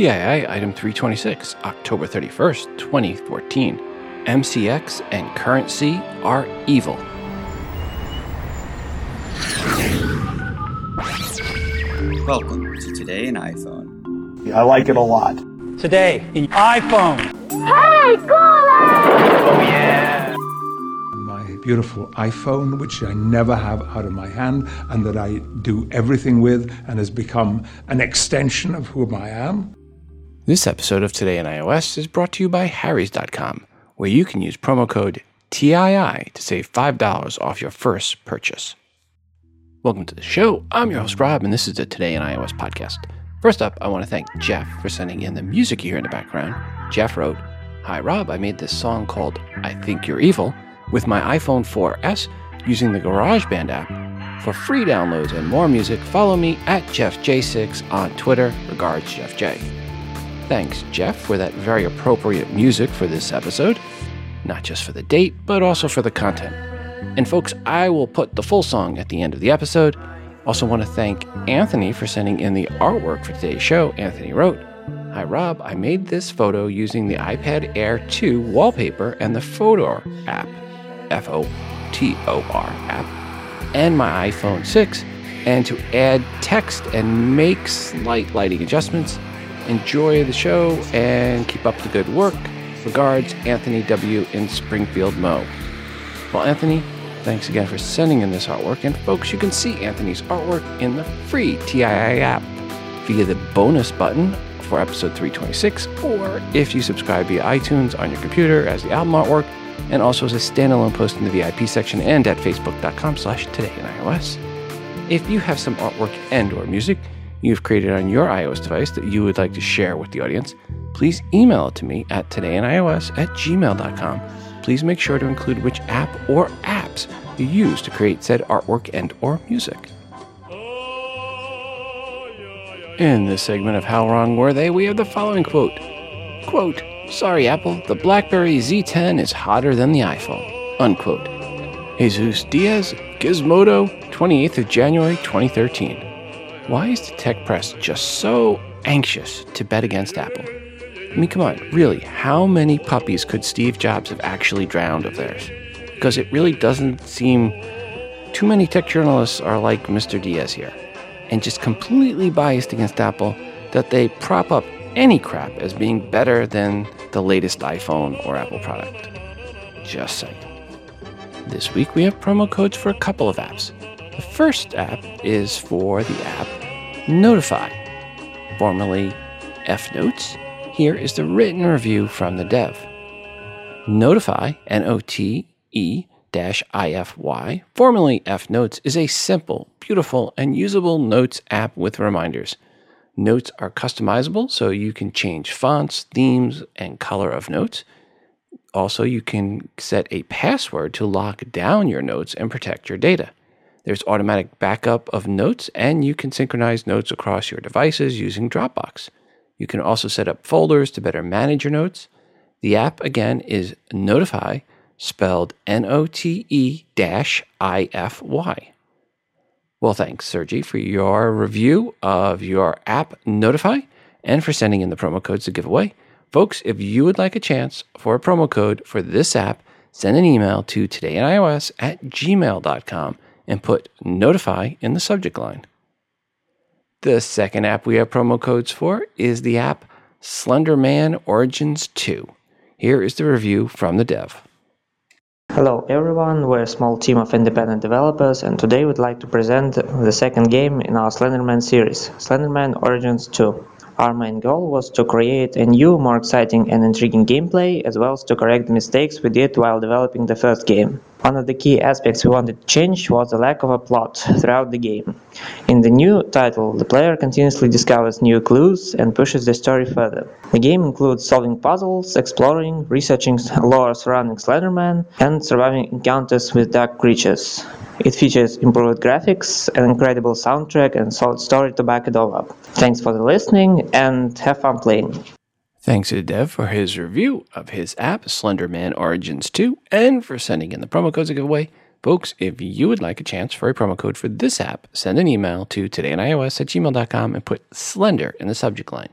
TII Item 326, October 31st, 2014. MCX and CurrentC are evil. Welcome to Today in iPhone. I like it a lot. Today in iPhone. Hey, Gola! Oh, yeah! My beautiful iPhone, which I never have out of my hand and that I do everything with and has become an extension of who I am. This episode of Today in iOS is brought to you by Harry's.com, where you can use promo code TII to save $5 off your first purchase. Welcome to the show. I'm your host, Rob, and this is the Today in iOS podcast. First up, I want to thank Jeff for sending in the music you hear in the background. Jeff wrote, Hi, Rob. I made this song called I Think You're Evil with my iPhone 4S using the GarageBand app. For free downloads and more music, follow me at JeffJ6 on Twitter. Regards, Jeff J. Thanks, Jeff, for that very appropriate music for this episode. Not just for the date, but also for the content. And folks, I will put the full song at the end of the episode. Also, want to thank Anthony for sending in the artwork for today's show. Anthony wrote, Hi Rob, I made this photo using the iPad Air 2 wallpaper and the Fotor app, F O T O R app, and my iPhone 6, and to add text and make slight lighting adjustments. Enjoy the show and keep up the good work. Regards, Anthony W. in Springfield, Mo. Well, Anthony, thanks again for sending in this artwork. And folks, you can see Anthony's artwork in the free TII app via the bonus button for episode 326, or if you subscribe via iTunes on your computer as the album artwork, and also as a standalone post in the VIP section and at facebook.com slash today in iOS. If you have some artwork and or music you've created on your iOS device that you would like to share with the audience, please email it to me at todayinios at gmail.com. Please make sure to include which app or apps you use to create said artwork and or music. In this segment of How Wrong Were They, we have the following quote. Quote, Sorry Apple, the BlackBerry Z10 is hotter than the iPhone. Unquote. Jesus Diaz, Gizmodo, 28th of January 2013. Why is the tech press just so anxious to bet against Apple? I mean, come on, really, how many puppies could Steve Jobs have actually drowned of theirs? Because it really doesn't seem too many tech journalists are like Mr. Diaz here, and just completely biased against Apple that they prop up any crap as being better than the latest iPhone or Apple product. Just saying. This week we have promo codes for a couple of apps. The first app is for the app Note-ify, formerly F Notes. Here is the written review from the dev. Note-ify, N O T E I F Y, formerly F Notes, is a simple, beautiful, and usable notes app with reminders. Notes are customizable, so you can change fonts, themes, and color of notes. Also, you can set a password to lock down your notes and protect your data. There's automatic backup of notes, and you can synchronize notes across your devices using Dropbox. You can also set up folders to better manage your notes. The app, again, is Note-ify, spelled N O T E I F Y. Well, thanks, Sergi, for your review of your app Note-ify and for sending in the promo codes to give away. Folks, if you would like a chance for a promo code for this app, send an email to todayinios at gmail.com and put Note-ify in the subject line. The second app we have promo codes for is the app Slenderman Origins 2. Here is the review from the dev. Hello everyone, we're a small team of independent developers and today we'd like to present the second game in our Slenderman series, Slenderman Origins 2. Our main goal was to create a new, more exciting and intriguing gameplay, as well as to correct mistakes we did while developing the first game. One of the key aspects we wanted to change was the lack of a plot throughout the game. In the new title, the player continuously discovers new clues and pushes the story further. The game includes solving puzzles, exploring, researching lore surrounding Slenderman, and surviving encounters with dark creatures. It features improved graphics, an incredible soundtrack, and solid story to back it all up. Thanks for the listening and have fun playing. Thanks to Dev for his review of his app, Slenderman Origins 2, and for sending in the promo codes to give away. Folks, if you would like a chance for a promo code for this app, send an email to todayinios at gmail.com and put Slender in the subject line.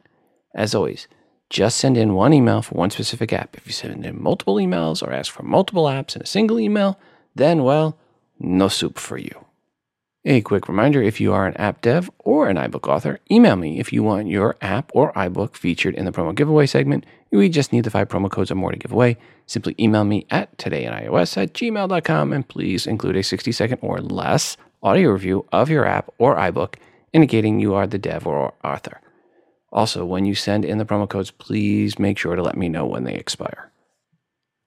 As always, just send in one email for one specific app. If you send in multiple emails or ask for multiple apps in a single email, then, well, no soup for you. A quick reminder if you are an app dev or an iBook author, email me if you want your app or iBook featured in the promo giveaway segment. We just need the five promo codes or more to give away. Simply email me at todayinios at gmail.com and please include a 60 second or less audio review of your app or iBook indicating you are the dev or author. Also, when you send in the promo codes, please make sure to let me know when they expire.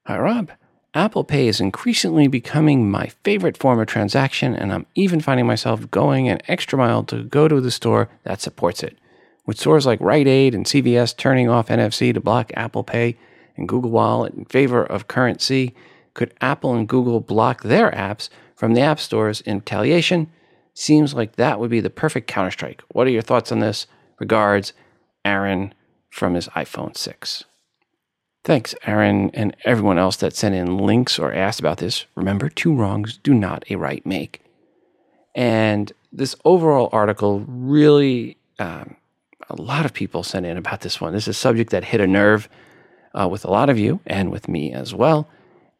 Hi, Rob. Apple Pay is increasingly becoming my favorite form of transaction, and I'm even finding myself going an extra mile to go to the store that supports it. With stores like Rite Aid and CVS turning off NFC to block Apple Pay and Google Wallet in favor of Current-C, could Apple and Google block their apps from the app stores in retaliation? Seems like that would be the perfect counterstrike. What are your thoughts on this? Regards, Aaron from his iPhone 6. Thanks, Aaron, and everyone else that sent in links or asked about this. Remember, two wrongs do not a right make. And this overall article really, um, a lot of people sent in about this one. This is a subject that hit a nerve uh, with a lot of you and with me as well.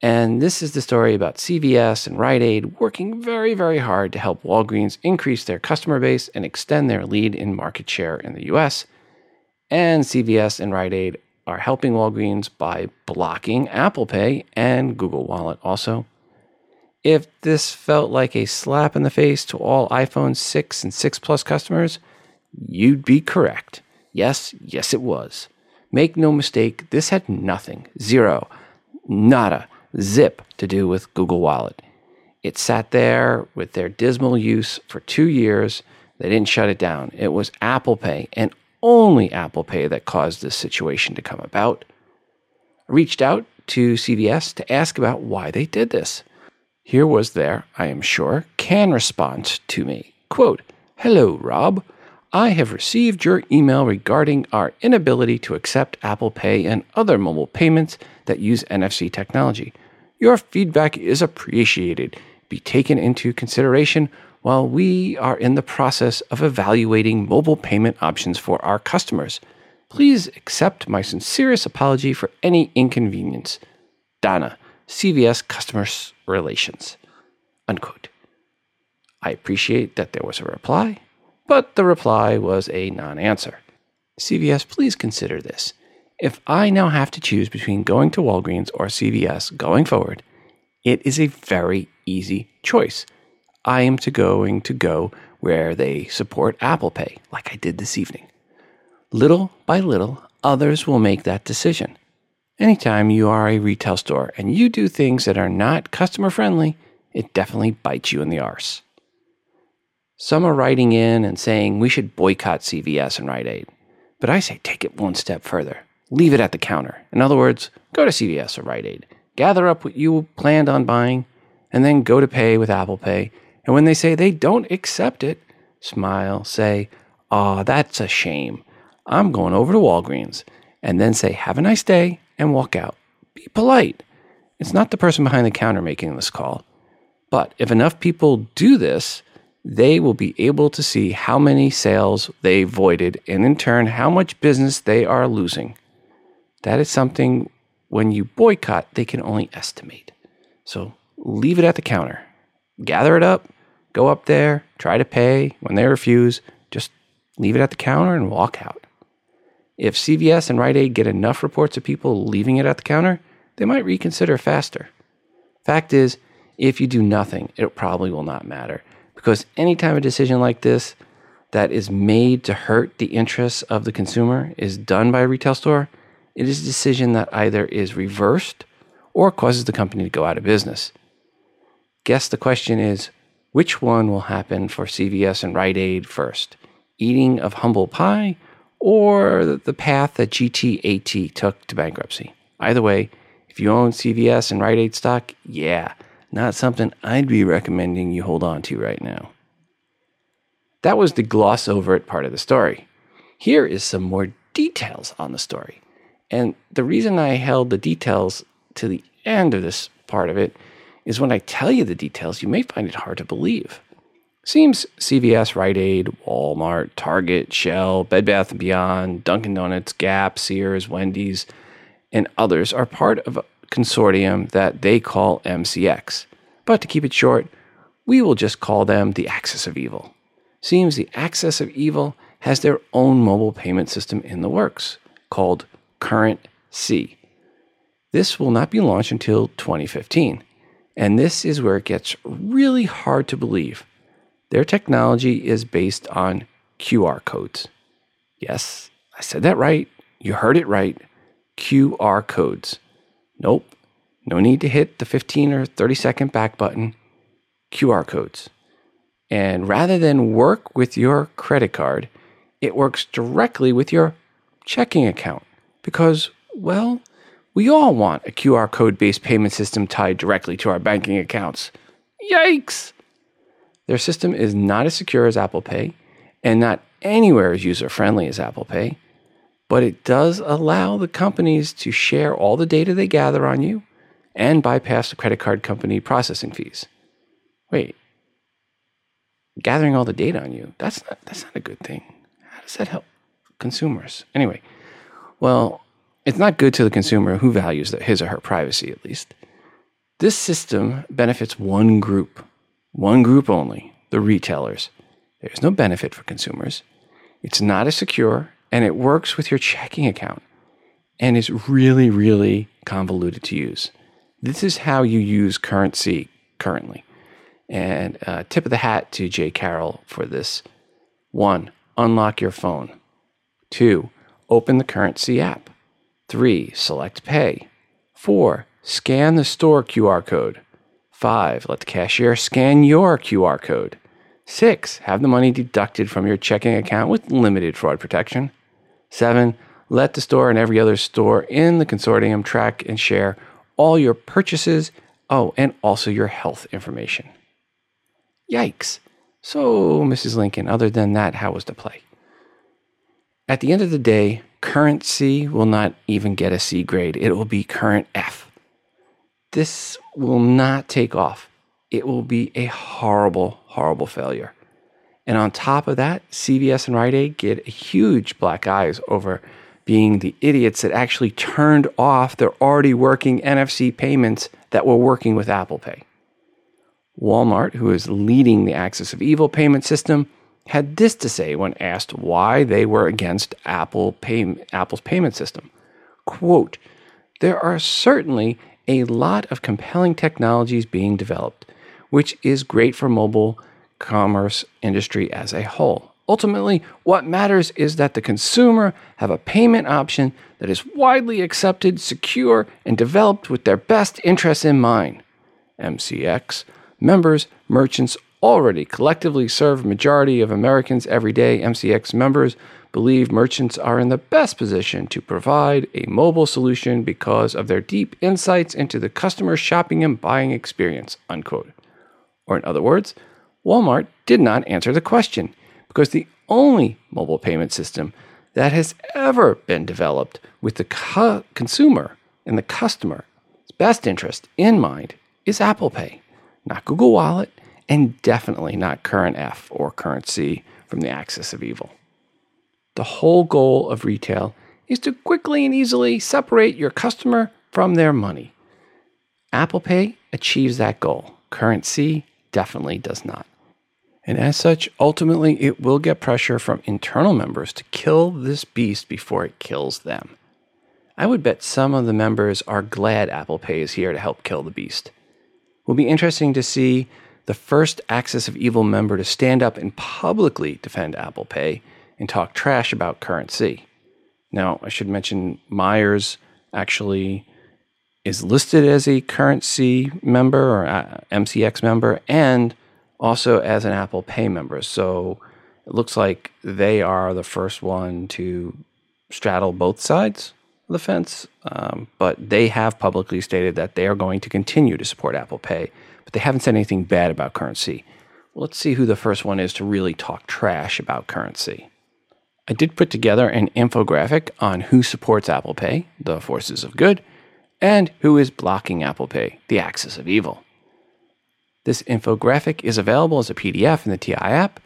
And this is the story about CVS and Rite Aid working very, very hard to help Walgreens increase their customer base and extend their lead in market share in the US. And CVS and Rite Aid are helping Walgreens by blocking Apple Pay and Google Wallet also. If this felt like a slap in the face to all iPhone 6 and 6 Plus customers, you'd be correct. Yes, yes, it was. Make no mistake, this had nothing, zero, nada, zip to do with Google Wallet. It sat there with their dismal use for two years. They didn't shut it down. It was Apple Pay and only Apple Pay that caused this situation to come about. I reached out to CVS to ask about why they did this. Here was their, I am sure, can response to me. Quote, Hello, Rob. I have received your email regarding our inability to accept Apple Pay and other mobile payments that use NFC technology. Your feedback is appreciated. Be taken into consideration while we are in the process of evaluating mobile payment options for our customers. Please accept my sincerest apology for any inconvenience. Donna, CVS Customer Relations. Unquote. I appreciate that there was a reply, but the reply was a non answer. CVS, please consider this. If I now have to choose between going to Walgreens or CVS going forward, it is a very easy choice. I am to going to go where they support Apple Pay, like I did this evening. Little by little, others will make that decision. Anytime you are a retail store and you do things that are not customer friendly, it definitely bites you in the arse. Some are writing in and saying we should boycott CVS and Rite Aid. But I say take it one step further. Leave it at the counter. In other words, go to CVS or Rite Aid. Gather up what you planned on buying, and then go to pay with Apple Pay and when they say they don't accept it, smile, say, Aw, that's a shame. I'm going over to Walgreens. And then say, Have a nice day, and walk out. Be polite. It's not the person behind the counter making this call. But if enough people do this, they will be able to see how many sales they voided and in turn how much business they are losing. That is something when you boycott, they can only estimate. So leave it at the counter gather it up, go up there, try to pay. When they refuse, just leave it at the counter and walk out. If CVS and Rite Aid get enough reports of people leaving it at the counter, they might reconsider faster. Fact is, if you do nothing, it probably will not matter because anytime a decision like this that is made to hurt the interests of the consumer is done by a retail store, it is a decision that either is reversed or causes the company to go out of business. Guess the question is which one will happen for CVS and Rite Aid first? Eating of humble pie or the path that GTAT took to bankruptcy? Either way, if you own CVS and Rite Aid stock, yeah, not something I'd be recommending you hold on to right now. That was the gloss over it part of the story. Here is some more details on the story. And the reason I held the details to the end of this part of it is when I tell you the details, you may find it hard to believe. Seems CVS, Rite Aid, Walmart, Target, Shell, Bed Bath & Beyond, Dunkin' Donuts, Gap, Sears, Wendy's, and others are part of a consortium that they call MCX. But to keep it short, we will just call them the Axis of Evil. Seems the Axis of Evil has their own mobile payment system in the works called Current C. This will not be launched until 2015. And this is where it gets really hard to believe. Their technology is based on QR codes. Yes, I said that right. You heard it right. QR codes. Nope, no need to hit the 15 or 30 second back button. QR codes. And rather than work with your credit card, it works directly with your checking account because, well, we all want a QR code based payment system tied directly to our banking accounts. Yikes! Their system is not as secure as Apple Pay and not anywhere as user friendly as Apple Pay, but it does allow the companies to share all the data they gather on you and bypass the credit card company processing fees. Wait, gathering all the data on you, that's not, that's not a good thing. How does that help consumers? Anyway, well, it's not good to the consumer who values his or her privacy, at least. This system benefits one group, one group only the retailers. There's no benefit for consumers. It's not as secure, and it works with your checking account and is really, really convoluted to use. This is how you use CurrentC currently. And uh, tip of the hat to Jay Carroll for this. One, unlock your phone. Two, open the CurrentC app. Three, select pay. Four, scan the store QR code. Five, let the cashier scan your QR code. Six, have the money deducted from your checking account with limited fraud protection. Seven, let the store and every other store in the consortium track and share all your purchases, oh, and also your health information. Yikes. So, Mrs. Lincoln, other than that, how was the play? At the end of the day, current C will not even get a C grade. It will be current F. This will not take off. It will be a horrible, horrible failure. And on top of that, CVS and Rite Aid get huge black eyes over being the idiots that actually turned off their already working NFC payments that were working with Apple Pay. Walmart, who is leading the Axis of Evil payment system, had this to say when asked why they were against Apple pay, Apple's payment system. Quote, there are certainly a lot of compelling technologies being developed, which is great for mobile commerce industry as a whole. Ultimately, what matters is that the consumer have a payment option that is widely accepted, secure, and developed with their best interests in mind. MCX members, merchants already collectively serve majority of Americans every day. MCX members believe merchants are in the best position to provide a mobile solution because of their deep insights into the customer shopping and buying experience. Unquote. Or in other words, Walmart did not answer the question because the only mobile payment system that has ever been developed with the cu- consumer and the customer's best interest in mind is Apple Pay, not Google Wallet, and definitely not Current F or Current C from the Axis of Evil. The whole goal of retail is to quickly and easily separate your customer from their money. Apple Pay achieves that goal. Current C definitely does not. And as such, ultimately, it will get pressure from internal members to kill this beast before it kills them. I would bet some of the members are glad Apple Pay is here to help kill the beast. It will be interesting to see the first Axis of Evil member to stand up and publicly defend Apple Pay and talk trash about CurrentC. Now, I should mention Meijer actually is listed as a CurrentC member or uh, MCX member and also as an Apple Pay member. So it looks like they are the first one to straddle both sides of the fence. Um, but they have publicly stated that they are going to continue to support Apple Pay, but they haven't said anything bad about CurrentC. Well, let's see who the first one is to really talk trash about CurrentC. I did put together an infographic on who supports Apple Pay, the forces of good, and who is blocking Apple Pay, the axis of evil. This infographic is available as a PDF in the TI app.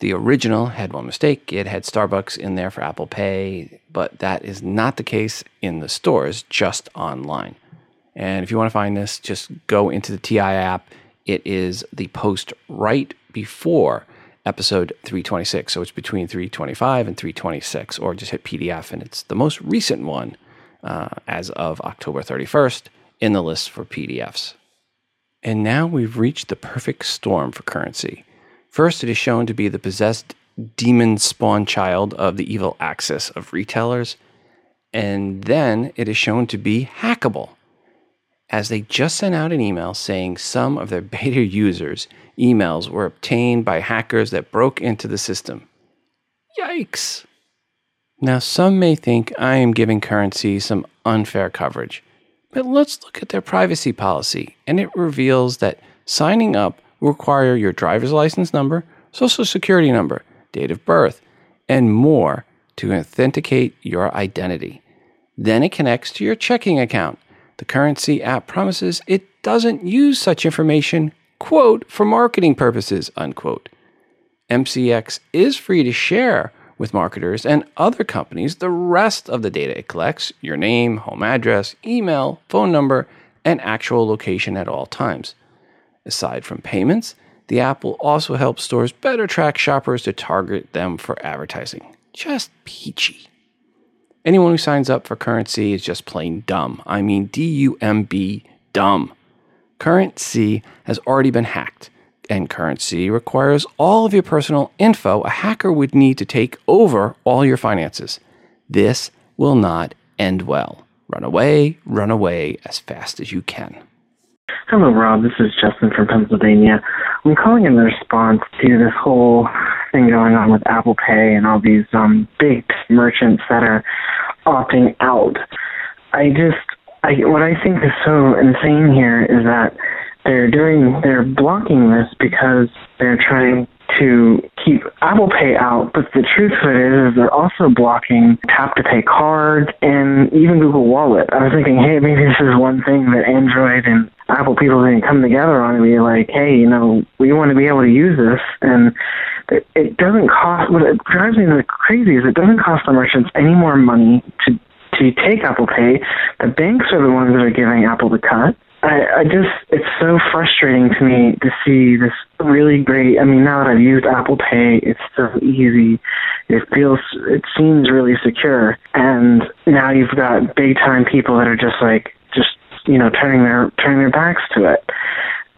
The original had one mistake. It had Starbucks in there for Apple Pay, but that is not the case in the stores, just online. And if you want to find this, just go into the TI app. It is the post right before episode 326. So it's between 325 and 326, or just hit PDF, and it's the most recent one uh, as of October 31st in the list for PDFs. And now we've reached the perfect storm for CurrentC. First, it is shown to be the possessed demon spawn child of the evil axis of retailers, and then it is shown to be hackable, as they just sent out an email saying some of their beta users' emails were obtained by hackers that broke into the system. Yikes! Now, some may think I am giving CurrentC some unfair coverage, but let's look at their privacy policy, and it reveals that signing up require your driver's license number, social security number, date of birth, and more to authenticate your identity. Then it connects to your checking account. The CurrentC app promises it doesn't use such information, quote, for marketing purposes, unquote. MCX is free to share with marketers and other companies the rest of the data it collects your name, home address, email, phone number, and actual location at all times. Aside from payments, the app will also help stores better track shoppers to target them for advertising. Just peachy. Anyone who signs up for CurrentC is just plain dumb. I mean, D U M B, dumb. CurrentC has already been hacked and CurrentC requires all of your personal info, a hacker would need to take over all your finances. This will not end well. Run away, run away as fast as you can. Hello, Rob. This is Justin from Pennsylvania. I'm calling in response to this whole thing going on with Apple Pay and all these um, big merchants that are opting out. I just, I, what I think is so insane here is that they're doing they're blocking this because they're trying to keep Apple Pay out, but the truth of it is, is they're also blocking tap to pay cards and even Google Wallet. I was thinking, hey, maybe this is one thing that Android and Apple people can come together on and be like, hey, you know, we want to be able to use this and it, it doesn't cost what it drives me crazy is it doesn't cost the merchants any more money to to take Apple Pay. The banks are the ones that are giving Apple the cut. I, I just it's so frustrating to me to see this really great. I mean, now that I've used Apple Pay, it's so easy. It feels, it seems really secure, and now you've got big time people that are just like just you know turning their turning their backs to it.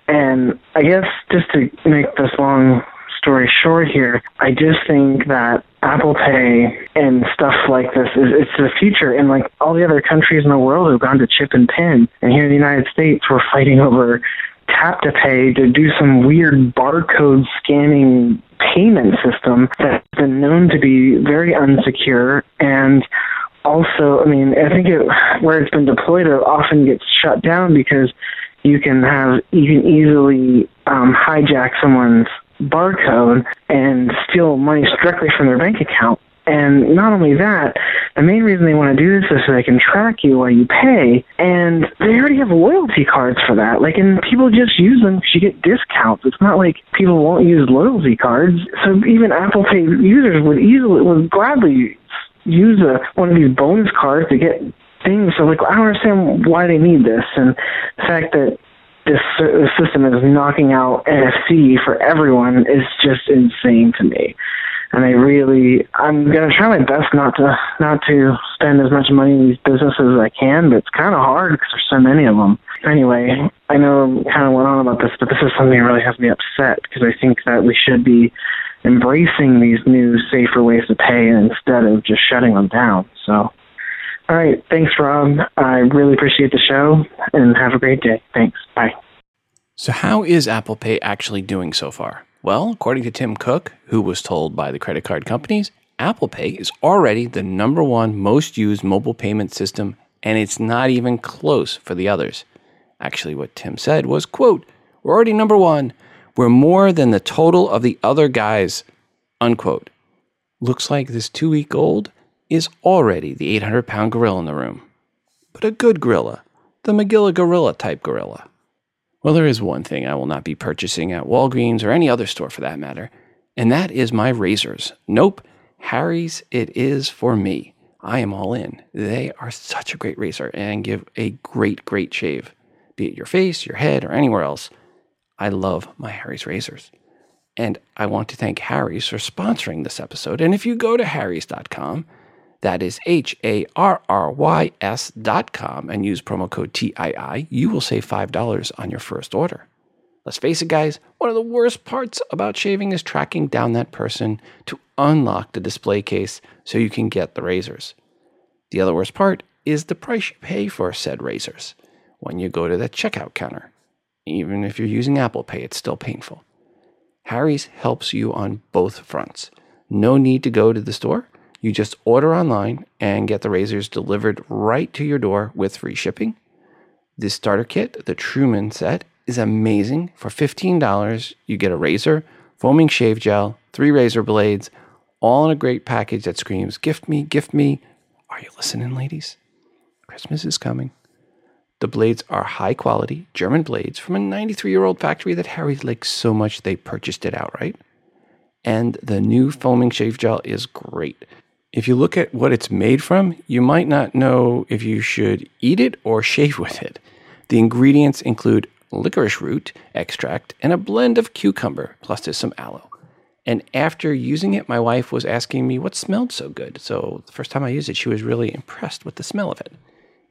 And I guess just to make this long story short here, I just think that Apple Pay and stuff like this is it's the future. And like all the other countries in the world have gone to chip and pin. And here in the United States we're fighting over tap to pay to do some weird barcode scanning payment system that's been known to be very unsecure. And also I mean I think it where it's been deployed it often gets shut down because you can have you can easily um, hijack someone's barcode and steal money directly from their bank account. And not only that, the main reason they want to do this is so they can track you while you pay. And they already have loyalty cards for that. Like, and people just use them because you get discounts. It's not like people won't use loyalty cards. So even Apple Pay users would easily, would gladly use a, one of these bonus cards to get things. So like, I don't understand why they need this. And the fact that this system is knocking out NFC for everyone is just insane to me. And I really, I'm gonna try my best not to not to spend as much money in these businesses as I can, but it's kind of hard because there's so many of them. Anyway, I know I kind of went on about this, but this is something that really has me upset because I think that we should be embracing these new, safer ways to pay instead of just shutting them down. So, all right. Thanks, Rob. I really appreciate the show and have a great day. Thanks. Bye. So, how is Apple Pay actually doing so far? Well, according to Tim Cook, who was told by the credit card companies, Apple Pay is already the number one most used mobile payment system, and it's not even close for the others. Actually, what Tim said was, quote, we're already number one. We're more than the total of the other guys, unquote. Looks like this two week old is already the 800 pound gorilla in the room. But a good gorilla, the Magilla gorilla type gorilla. Well, there is one thing I will not be purchasing at Walgreens or any other store for that matter, and that is my razors. Nope, Harry's it is for me. I am all in. They are such a great razor and give a great, great shave, be it your face, your head, or anywhere else. I love my Harry's razors. And I want to thank Harry's for sponsoring this episode. And if you go to harrys.com, that is H A R R Y S dot com, and use promo code TII, you will save $5 on your first order. Let's face it, guys, one of the worst parts about shaving is tracking down that person to unlock the display case so you can get the razors. The other worst part is the price you pay for said razors when you go to the checkout counter. Even if you're using Apple Pay, it's still painful. Harry's helps you on both fronts. No need to go to the store. You just order online and get the razors delivered right to your door with free shipping. This starter kit, the Truman set, is amazing. For $15, you get a razor, foaming shave gel, three razor blades, all in a great package that screams, Gift me, gift me. Are you listening, ladies? Christmas is coming. The blades are high quality German blades from a 93 year old factory that Harry likes so much they purchased it outright. And the new foaming shave gel is great. If you look at what it's made from, you might not know if you should eat it or shave with it. The ingredients include licorice root extract and a blend of cucumber, plus there's some aloe. And after using it, my wife was asking me what smelled so good. So the first time I used it, she was really impressed with the smell of it.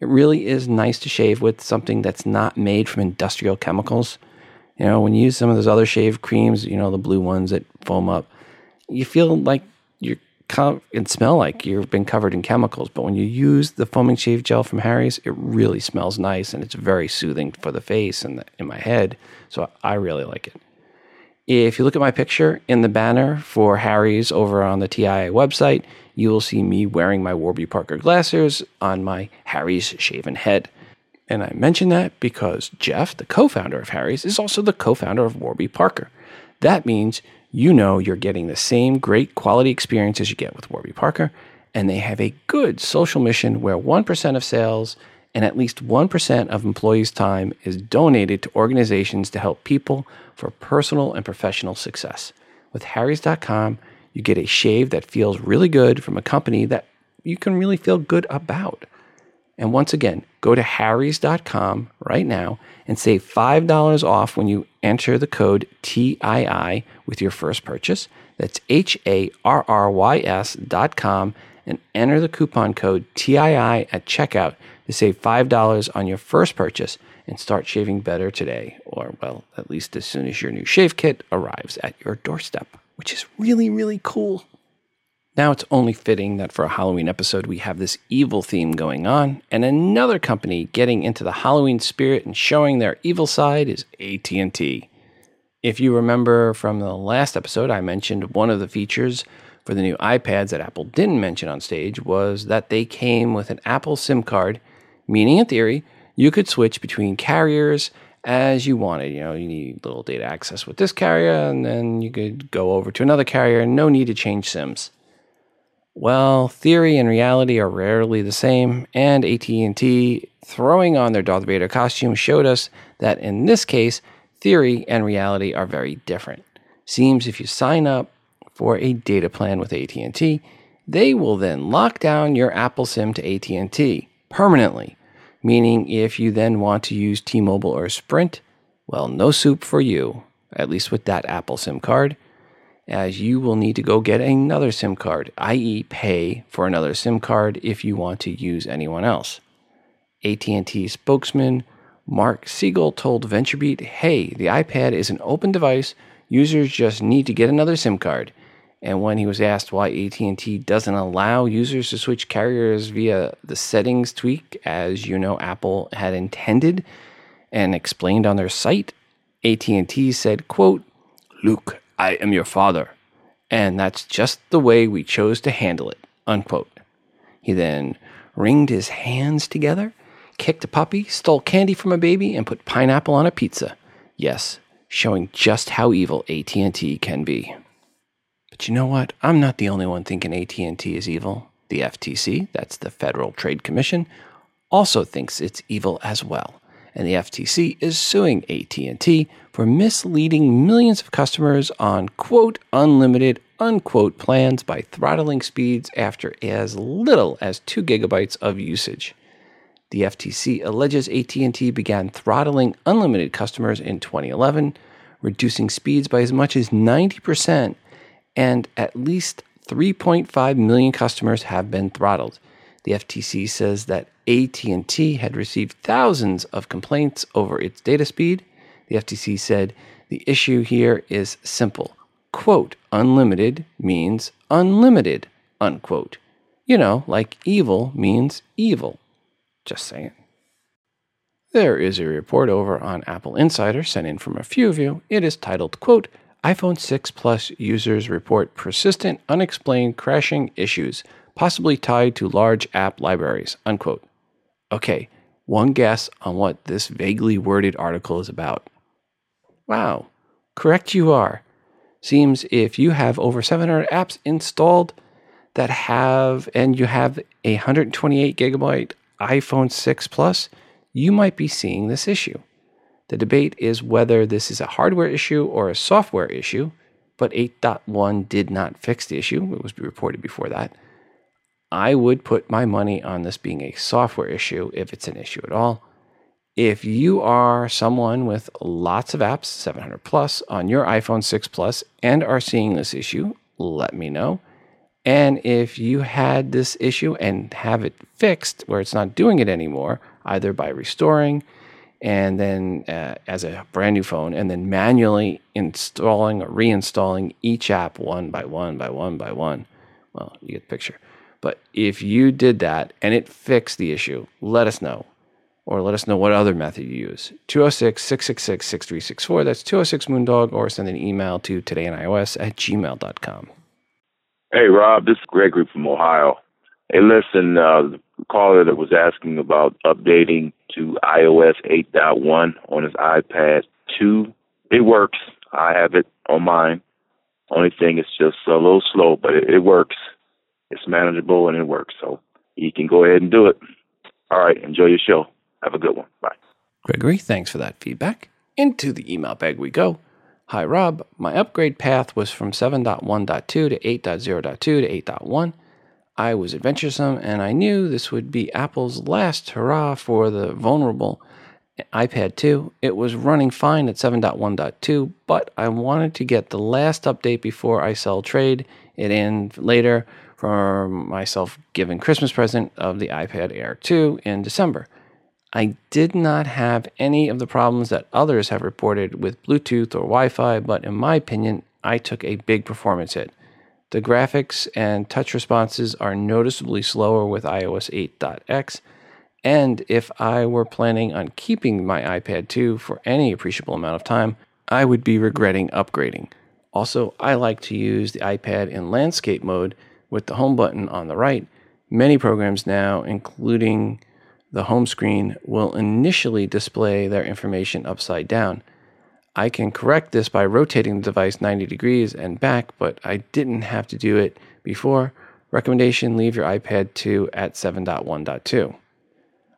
It really is nice to shave with something that's not made from industrial chemicals. You know, when you use some of those other shave creams, you know, the blue ones that foam up, you feel like you're and smell like you've been covered in chemicals. But when you use the foaming shave gel from Harry's, it really smells nice and it's very soothing for the face and the, in my head. So I really like it. If you look at my picture in the banner for Harry's over on the TIA website, you will see me wearing my Warby Parker glasses on my Harry's shaven head. And I mention that because Jeff, the co founder of Harry's, is also the co founder of Warby Parker. That means you know you're getting the same great quality experience as you get with Warby Parker, and they have a good social mission where 1% of sales and at least 1% of employees' time is donated to organizations to help people for personal and professional success. With Harry's.com, you get a shave that feels really good from a company that you can really feel good about. And once again, go to harrys.com right now and save $5 off when you enter the code TII with your first purchase. That's H A R R Y S dot com and enter the coupon code TII at checkout to save $5 on your first purchase and start shaving better today, or well, at least as soon as your new shave kit arrives at your doorstep, which is really, really cool. Now it's only fitting that for a Halloween episode we have this evil theme going on, and another company getting into the Halloween spirit and showing their evil side is AT&T. If you remember from the last episode, I mentioned one of the features for the new iPads that Apple didn't mention on stage was that they came with an Apple SIM card, meaning in theory, you could switch between carriers as you wanted. You know, you need little data access with this carrier, and then you could go over to another carrier, no need to change SIMs. Well, theory and reality are rarely the same, and AT&T throwing on their Darth Vader costume showed us that in this case, theory and reality are very different. Seems if you sign up for a data plan with AT&T, they will then lock down your Apple SIM to AT&T permanently, meaning if you then want to use T-Mobile or Sprint, well, no soup for you, at least with that Apple SIM card as you will need to go get another SIM card, i.e. pay for another SIM card if you want to use anyone else. AT&T spokesman Mark Siegel told VentureBeat, "Hey, the iPad is an open device. Users just need to get another SIM card." And when he was asked why AT&T doesn't allow users to switch carriers via the settings tweak as you know Apple had intended and explained on their site, AT&T said, quote, "Luke, I am your father. And that's just the way we chose to handle it. Unquote. He then wringed his hands together, kicked a puppy, stole candy from a baby, and put pineapple on a pizza. Yes, showing just how evil AT&T can be. But you know what? I'm not the only one thinking AT&T is evil. The FTC, that's the Federal Trade Commission, also thinks it's evil as well and the FTC is suing AT&T for misleading millions of customers on quote unlimited unquote plans by throttling speeds after as little as 2 gigabytes of usage. The FTC alleges AT&T began throttling unlimited customers in 2011, reducing speeds by as much as 90%, and at least 3.5 million customers have been throttled. The FTC says that AT&T had received thousands of complaints over its data speed. The FTC said the issue here is simple. Quote, unlimited means unlimited, unquote. You know, like evil means evil. Just saying. There is a report over on Apple Insider sent in from a few of you. It is titled, quote, iPhone 6 Plus users report persistent, unexplained crashing issues, possibly tied to large app libraries, unquote. Okay, one guess on what this vaguely worded article is about. Wow, correct you are. Seems if you have over 700 apps installed that have, and you have a 128 gigabyte iPhone 6 Plus, you might be seeing this issue. The debate is whether this is a hardware issue or a software issue, but 8.1 did not fix the issue. It was reported before that. I would put my money on this being a software issue if it's an issue at all. If you are someone with lots of apps, 700 plus, on your iPhone 6 Plus and are seeing this issue, let me know. And if you had this issue and have it fixed where it's not doing it anymore, either by restoring and then uh, as a brand new phone, and then manually installing or reinstalling each app one by one by one by one. Well, you get the picture. But if you did that and it fixed the issue, let us know. Or let us know what other method you use. 206 666 6364. That's 206 Moondog. Or send an email to todayios at gmail.com. Hey, Rob, this is Gregory from Ohio. Hey, listen, uh, the caller that was asking about updating to iOS 8.1 on his iPad 2, it works. I have it on mine. Only thing, it's just a little slow, but it, it works. It's manageable and it works. So you can go ahead and do it. All right, enjoy your show. Have a good one. Bye. Gregory, thanks for that feedback. Into the email bag we go. Hi, Rob. My upgrade path was from 7.1.2 to 8.0.2 to 8.1. I was adventuresome and I knew this would be Apple's last hurrah for the vulnerable iPad 2. It was running fine at 7.1.2, but I wanted to get the last update before I sell trade it in later for myself given Christmas present of the iPad Air 2 in December. I did not have any of the problems that others have reported with Bluetooth or Wi Fi, but in my opinion, I took a big performance hit. The graphics and touch responses are noticeably slower with iOS 8.x, and if I were planning on keeping my iPad 2 for any appreciable amount of time, I would be regretting upgrading. Also, I like to use the iPad in landscape mode with the home button on the right. Many programs now, including the home screen will initially display their information upside down. I can correct this by rotating the device 90 degrees and back, but I didn't have to do it before. Recommendation leave your iPad 2 at 7.1.2.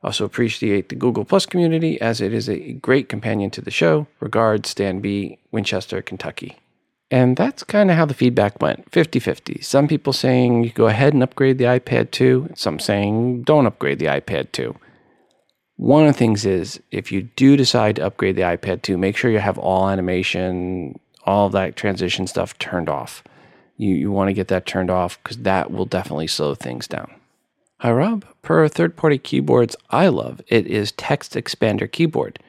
Also appreciate the Google Plus community as it is a great companion to the show. Regards, Stan B., Winchester, Kentucky. And that's kind of how the feedback went 50 50. Some people saying you go ahead and upgrade the iPad 2, some saying don't upgrade the iPad 2. One of the things is if you do decide to upgrade the iPad 2, make sure you have all animation, all of that transition stuff turned off. You, you want to get that turned off because that will definitely slow things down. Hi, Rob. Per third party keyboards I love, it is Text Expander Keyboard.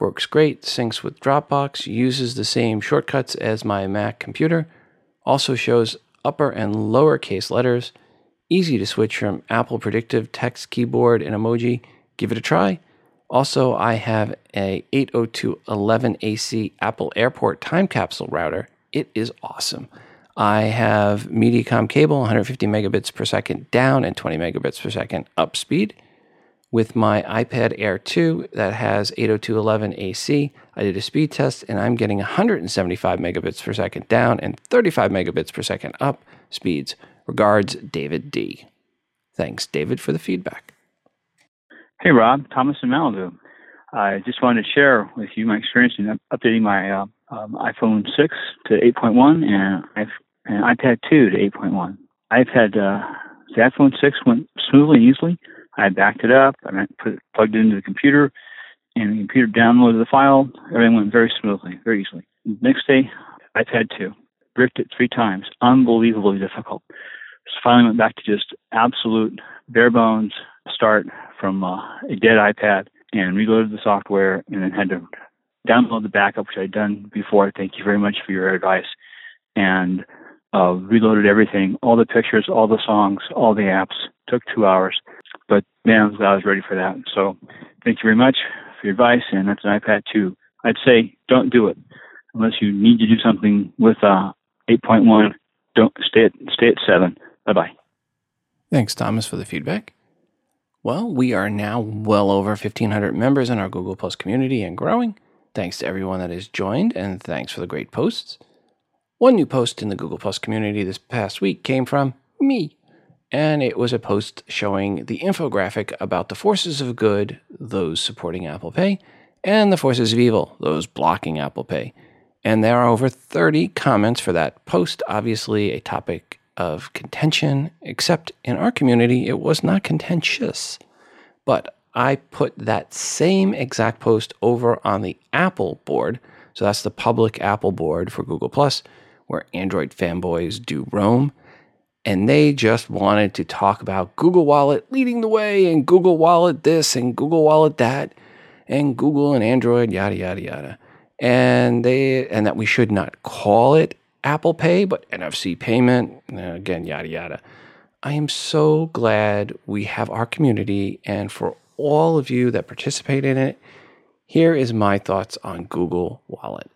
Works great, syncs with Dropbox, uses the same shortcuts as my Mac computer, also shows upper and lowercase letters, easy to switch from Apple Predictive Text Keyboard and Emoji. Give it a try. Also, I have a 802.11ac Apple Airport time capsule router. It is awesome. I have Mediacom cable, 150 megabits per second down and 20 megabits per second up speed with my iPad Air 2 that has 802.11ac. I did a speed test and I'm getting 175 megabits per second down and 35 megabits per second up speeds. Regards, David D. Thanks, David, for the feedback. Hey, Rob. Thomas in Malibu. I just wanted to share with you my experience in updating my uh, um, iPhone 6 to 8.1 and, and iPad 2 to 8.1. iPad, uh, the iPhone 6 went smoothly and easily. I backed it up, I put plugged it into the computer, and the computer downloaded the file. Everything went very smoothly, very easily. Next day, iPad 2, bricked it three times, unbelievably difficult. So finally went back to just absolute bare bones start from uh, a dead iPad and reloaded the software and then had to download the backup, which I'd done before. Thank you very much for your advice. And uh, reloaded everything, all the pictures, all the songs, all the apps. Took two hours. But man, I was, ready for that. So thank you very much for your advice. And that's an iPad 2. I'd say don't do it unless you need to do something with uh, 8.1. Don't stay at stay at seven. Bye bye. Thanks, Thomas, for the feedback. Well, we are now well over 1,500 members in our Google Plus community and growing. Thanks to everyone that has joined, and thanks for the great posts. One new post in the Google Plus community this past week came from me, and it was a post showing the infographic about the forces of good, those supporting Apple Pay, and the forces of evil, those blocking Apple Pay. And there are over 30 comments for that post, obviously a topic of contention, except in our community, it was not contentious. But I put that same exact post over on the Apple board. So that's the public Apple board for Google Plus, where Android fanboys do roam. And they just wanted to talk about Google Wallet leading the way, and Google Wallet this, and Google Wallet that, and Google and Android, yada, yada, yada. And they, and that we should not call it Apple Pay, but NFC payment, uh, again, yada, yada. I am so glad we have our community, and for all of you that participate in it, here is my thoughts on Google Wallet.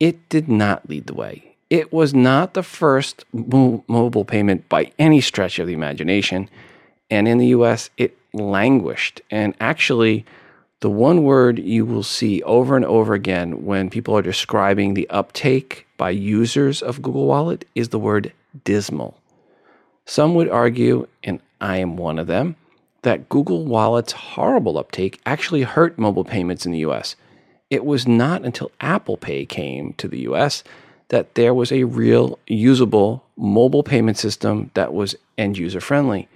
It did not lead the way. It was not the first mo- mobile payment by any stretch of the imagination. And in the US, it languished. And actually, the one word you will see over and over again when people are describing the uptake by users of Google Wallet is the word dismal. Some would argue, and I am one of them, that Google Wallet's horrible uptake actually hurt mobile payments in the US. It was not until Apple Pay came to the US that there was a real usable mobile payment system that was end user friendly.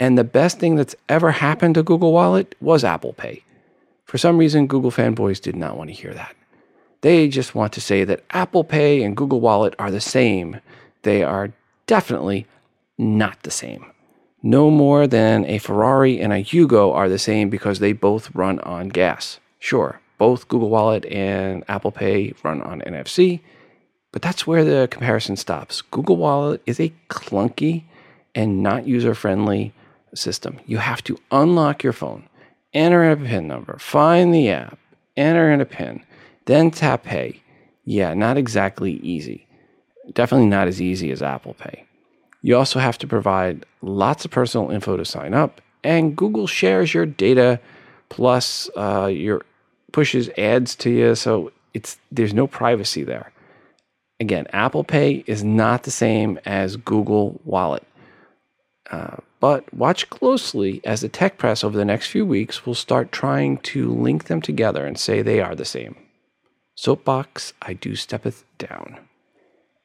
And the best thing that's ever happened to Google Wallet was Apple Pay. For some reason, Google fanboys did not want to hear that. They just want to say that Apple Pay and Google Wallet are the same. They are definitely not the same no more than a Ferrari and a Yugo are the same because they both run on gas. Sure, both Google Wallet and Apple Pay run on NFC, but that's where the comparison stops. Google Wallet is a clunky and not user friendly system. You have to unlock your phone, enter in a PIN number, find the app, enter in a PIN, then tap Pay. Yeah, not exactly easy. Definitely not as easy as Apple Pay. You also have to provide lots of personal info to sign up, and Google shares your data plus uh, your pushes ads to you, so it's there's no privacy there. Again, Apple Pay is not the same as Google Wallet. Uh, but watch closely as the tech press over the next few weeks will start trying to link them together and say they are the same. Soapbox, I do steppeth down.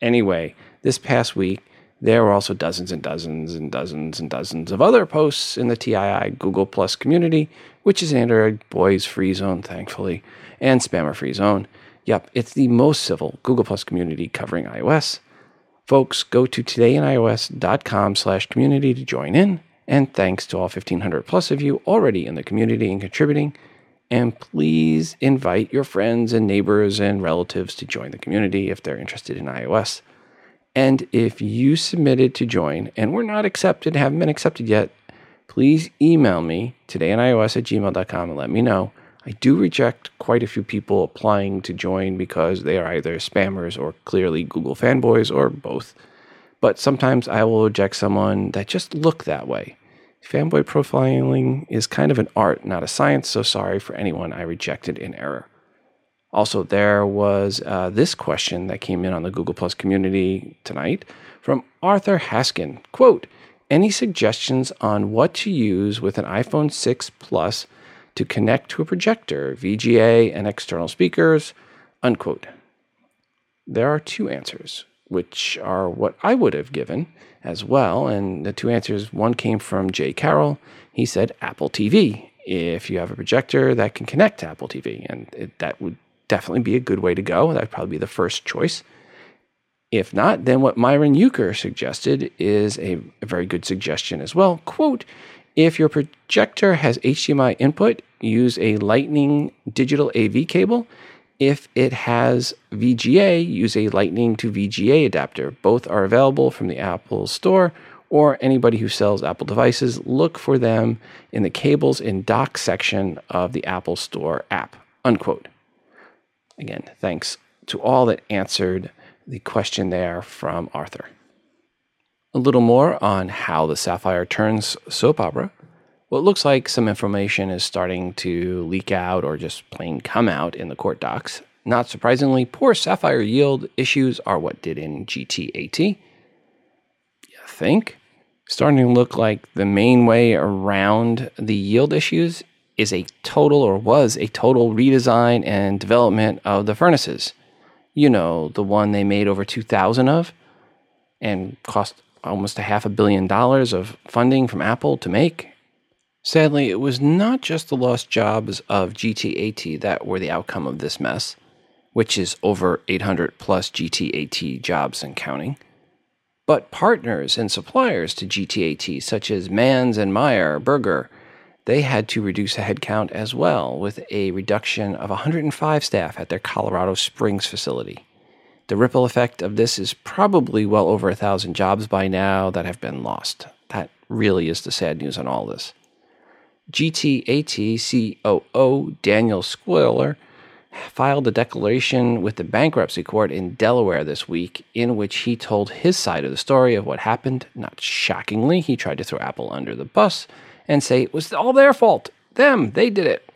Anyway, this past week, there were also dozens and dozens and dozens and dozens of other posts in the TII Google Plus community, which is Android boys free zone, thankfully, and spammer free zone. Yep, it's the most civil Google Plus community covering iOS. Folks, go to todayinios.com slash community to join in. And thanks to all 1,500 plus of you already in the community and contributing. And please invite your friends and neighbors and relatives to join the community if they're interested in iOS. And if you submitted to join and were not accepted, haven't been accepted yet, please email me todayinios at gmail.com and let me know. I do reject quite a few people applying to join because they are either spammers or clearly Google fanboys or both. But sometimes I will reject someone that just look that way. Fanboy profiling is kind of an art, not a science, so sorry for anyone I rejected in error. Also, there was uh, this question that came in on the Google Plus community tonight from Arthur Haskin. Quote, any suggestions on what to use with an iPhone 6 Plus to connect to a projector, VGA, and external speakers, unquote. There are two answers, which are what I would have given as well. And the two answers one came from Jay Carroll. He said Apple TV. If you have a projector that can connect to Apple TV, and it, that would definitely be a good way to go. That'd probably be the first choice. If not, then what Myron Euchre suggested is a, a very good suggestion as well. Quote, if your projector has HDMI input, use a Lightning digital AV cable. If it has VGA, use a Lightning to VGA adapter. Both are available from the Apple Store or anybody who sells Apple devices. Look for them in the cables and dock section of the Apple Store app. Unquote. Again, thanks to all that answered the question there from Arthur. A little more on how the Sapphire turns soap opera. Well, it looks like some information is starting to leak out or just plain come out in the court docs. Not surprisingly, poor Sapphire yield issues are what did in GTAT. You think? Starting to look like the main way around the yield issues is a total or was a total redesign and development of the furnaces. You know, the one they made over 2,000 of and cost almost a half a billion dollars of funding from Apple to make. Sadly, it was not just the lost jobs of GTAT that were the outcome of this mess, which is over 800 plus GTAT jobs and counting, but partners and suppliers to GTAT, such as Manns and Meyer Burger, they had to reduce a headcount as well, with a reduction of 105 staff at their Colorado Springs facility. The ripple effect of this is probably well over a thousand jobs by now that have been lost. That really is the sad news on all this. GTAT COO Daniel Squiller filed a declaration with the bankruptcy court in Delaware this week in which he told his side of the story of what happened. Not shockingly, he tried to throw Apple under the bus and say it was all their fault. Them, they did it.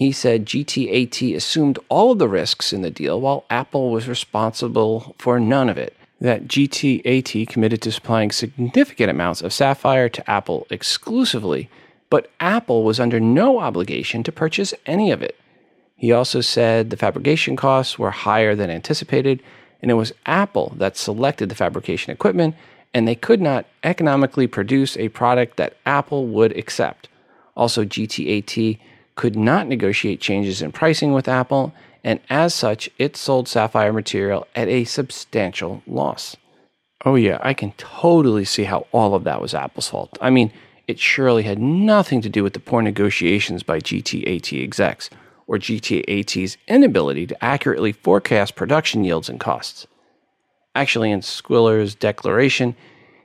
He said GTAT assumed all of the risks in the deal while Apple was responsible for none of it. That GTAT committed to supplying significant amounts of Sapphire to Apple exclusively, but Apple was under no obligation to purchase any of it. He also said the fabrication costs were higher than anticipated, and it was Apple that selected the fabrication equipment and they could not economically produce a product that Apple would accept. Also, GTAT could not negotiate changes in pricing with Apple, and as such, it sold Sapphire material at a substantial loss. Oh, yeah, I can totally see how all of that was Apple's fault. I mean, it surely had nothing to do with the poor negotiations by GTAT execs or GTAT's inability to accurately forecast production yields and costs. Actually, in Squiller's declaration,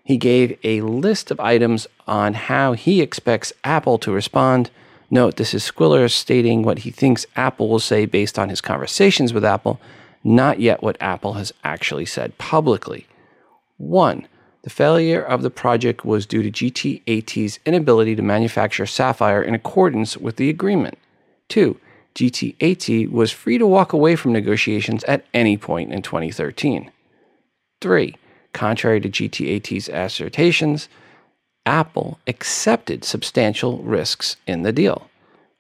he gave a list of items on how he expects Apple to respond. Note, this is Squiller stating what he thinks Apple will say based on his conversations with Apple, not yet what Apple has actually said publicly. One, the failure of the project was due to GTAT's inability to manufacture Sapphire in accordance with the agreement. Two, GTAT was free to walk away from negotiations at any point in 2013. Three, contrary to GTAT's assertions, Apple accepted substantial risks in the deal.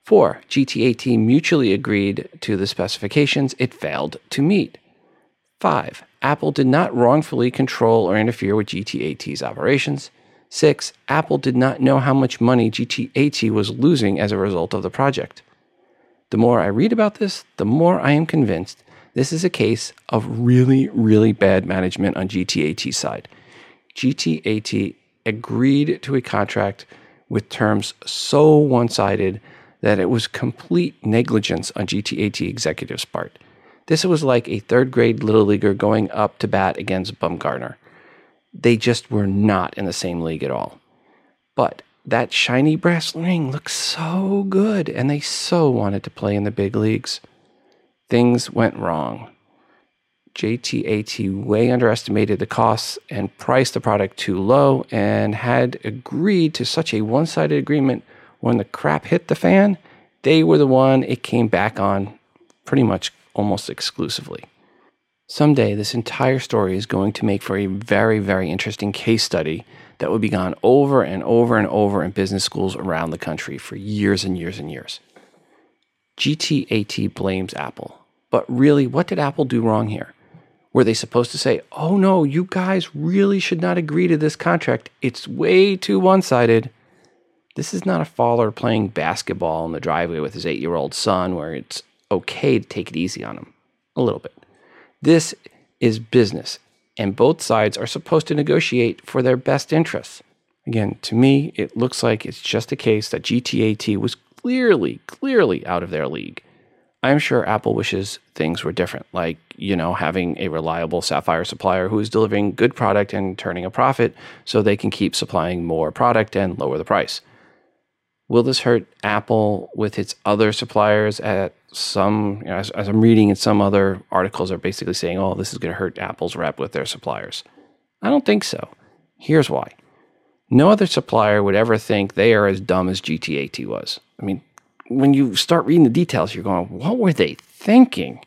Four, GTAT mutually agreed to the specifications it failed to meet. Five, Apple did not wrongfully control or interfere with GTAT's operations. Six, Apple did not know how much money GTAT was losing as a result of the project. The more I read about this, the more I am convinced this is a case of really, really bad management on GTAT's side. GTAT agreed to a contract with terms so one sided that it was complete negligence on GTAT executives' part. This was like a third grade little leaguer going up to bat against Bumgarner. They just were not in the same league at all. But that shiny brass ring looked so good, and they so wanted to play in the big leagues things went wrong. GTAT way underestimated the costs and priced the product too low and had agreed to such a one sided agreement when the crap hit the fan, they were the one it came back on pretty much almost exclusively. Someday, this entire story is going to make for a very, very interesting case study that will be gone over and over and over in business schools around the country for years and years and years. GTAT blames Apple. But really, what did Apple do wrong here? Were they supposed to say, oh no, you guys really should not agree to this contract? It's way too one sided. This is not a father playing basketball in the driveway with his eight year old son where it's okay to take it easy on him. A little bit. This is business, and both sides are supposed to negotiate for their best interests. Again, to me, it looks like it's just a case that GTAT was clearly, clearly out of their league. I'm sure Apple wishes things were different, like, you know, having a reliable Sapphire supplier who is delivering good product and turning a profit so they can keep supplying more product and lower the price. Will this hurt Apple with its other suppliers at some, you know, as, as I'm reading in some other articles are basically saying, oh, this is going to hurt Apple's rep with their suppliers. I don't think so. Here's why. No other supplier would ever think they are as dumb as GTAT was. I mean, when you start reading the details, you're going, what were they thinking?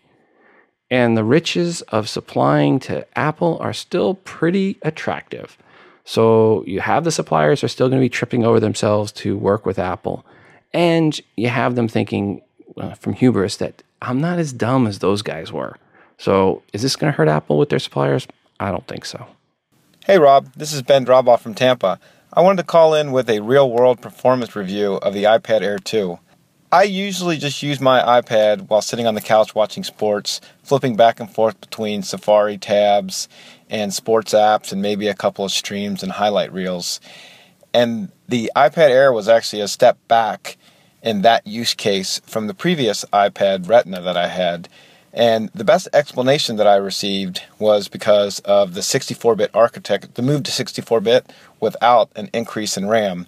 And the riches of supplying to Apple are still pretty attractive. So you have the suppliers are still going to be tripping over themselves to work with Apple. And you have them thinking uh, from hubris that I'm not as dumb as those guys were. So is this going to hurt Apple with their suppliers? I don't think so. Hey, Rob. This is Ben Droboff from Tampa. I wanted to call in with a real world performance review of the iPad Air 2. I usually just use my iPad while sitting on the couch watching sports, flipping back and forth between Safari tabs and sports apps and maybe a couple of streams and highlight reels. And the iPad Air was actually a step back in that use case from the previous iPad Retina that I had. And the best explanation that I received was because of the 64 bit architecture, the move to 64 bit without an increase in RAM.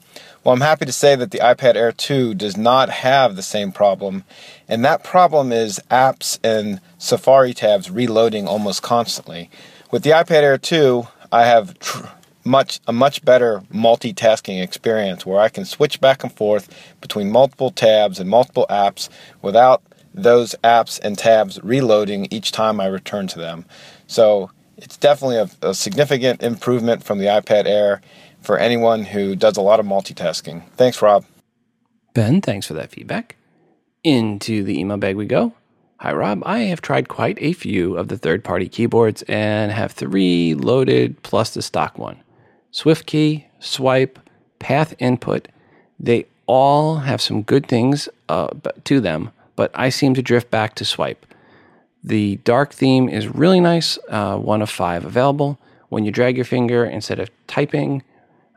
Well, I'm happy to say that the iPad Air 2 does not have the same problem, and that problem is apps and Safari tabs reloading almost constantly. With the iPad Air 2, I have tr- much a much better multitasking experience where I can switch back and forth between multiple tabs and multiple apps without those apps and tabs reloading each time I return to them. So it's definitely a, a significant improvement from the iPad Air for anyone who does a lot of multitasking. Thanks, Rob. Ben, thanks for that feedback. Into the email bag we go. Hi, Rob. I have tried quite a few of the third party keyboards and have three loaded plus the stock one SwiftKey, Swype, Path Input. They all have some good things uh, to them, but I seem to drift back to Swype. The dark theme is really nice, uh, one of five available. When you drag your finger instead of typing,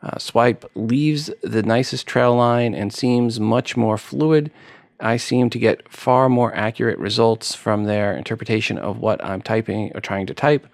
uh, Swype leaves the nicest trail line and seems much more fluid. I seem to get far more accurate results from their interpretation of what I'm typing or trying to type.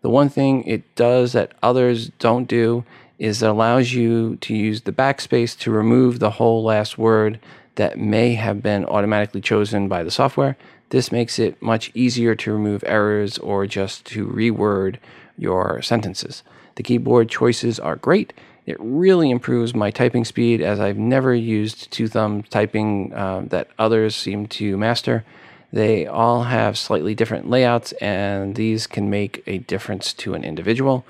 The one thing it does that others don't do is it allows you to use the backspace to remove the whole last word that may have been automatically chosen by the software. This makes it much easier to remove errors or just to reword your sentences. The keyboard choices are great it really improves my typing speed as I've never used two thumb typing uh, that others seem to master. They all have slightly different layouts, and these can make a difference to an individual.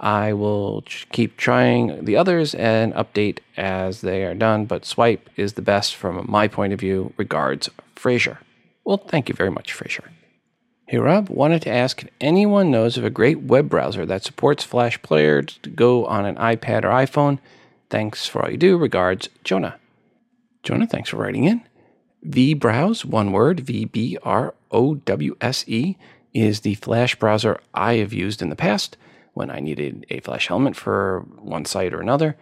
I will ch- keep trying the others and update as they are done, but Swype is the best from my point of view. Regards, Fraser. Well, thank you very much, Fraser. Hey Rob, wanted to ask if anyone knows of a great web browser that supports Flash Player to go on an iPad or iPhone. Thanks for all you do. Regards, Jonah. Jonah, thanks for writing in. VBrowse, one word, V B R O W S E, is the Flash browser I have used in the past when I needed a Flash element for one site or another.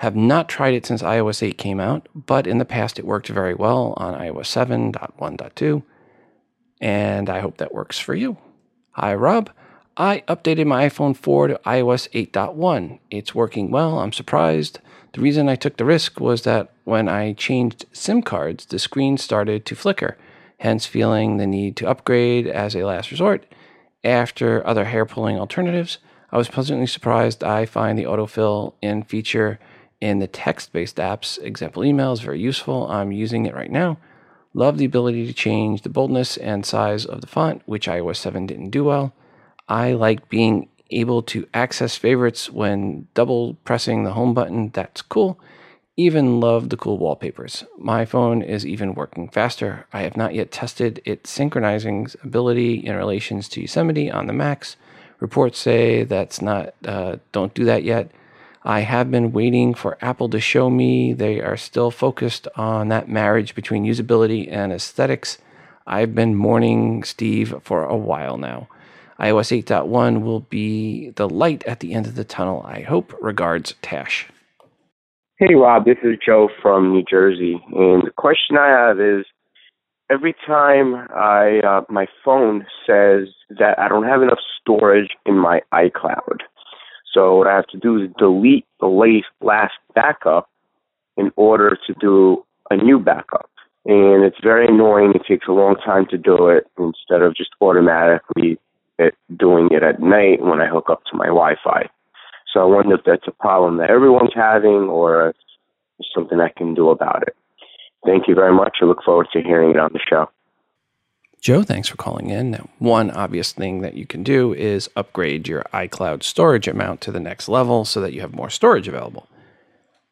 Have not tried it since iOS 8 came out, but in the past it worked very well on iOS 7.1.2 and I hope that works for you. Hi, Rob. I updated my iPhone 4 to iOS 8.1. It's working well. I'm surprised. The reason I took the risk was that when I changed SIM cards, the screen started to flicker, hence feeling the need to upgrade as a last resort. After other hair pulling alternatives, I was pleasantly surprised I find the autofill in feature in the text based apps, example emails, very useful. I'm using it right now. Love the ability to change the boldness and size of the font, which iOS 7 didn't do well. I like being able to access favorites when double pressing the home button. That's cool. Even love the cool wallpapers. My phone is even working faster. I have not yet tested its synchronizing ability in relations to Yosemite on the Macs. Reports say that's not, uh, don't do that yet. I have been waiting for Apple to show me they are still focused on that marriage between usability and aesthetics. I've been mourning Steve for a while now iOS 8.1 will be the light at the end of the tunnel, I hope. Regards, Tash. Hey, Rob, this is Joe from New Jersey. And the question I have is every time I uh, my phone says that I don't have enough storage in my iCloud. So what I have to do is delete the last backup in order to do a new backup. And it's very annoying. It takes a long time to do it instead of just automatically it, doing it at night when I hook up to my Wi-Fi. So I wonder if that's a problem that everyone's having or something I can do about it. Thank you very much. I look forward to hearing it on the show. Joe, thanks for calling in. One obvious thing that you can do is upgrade your iCloud storage amount to the next level so that you have more storage available.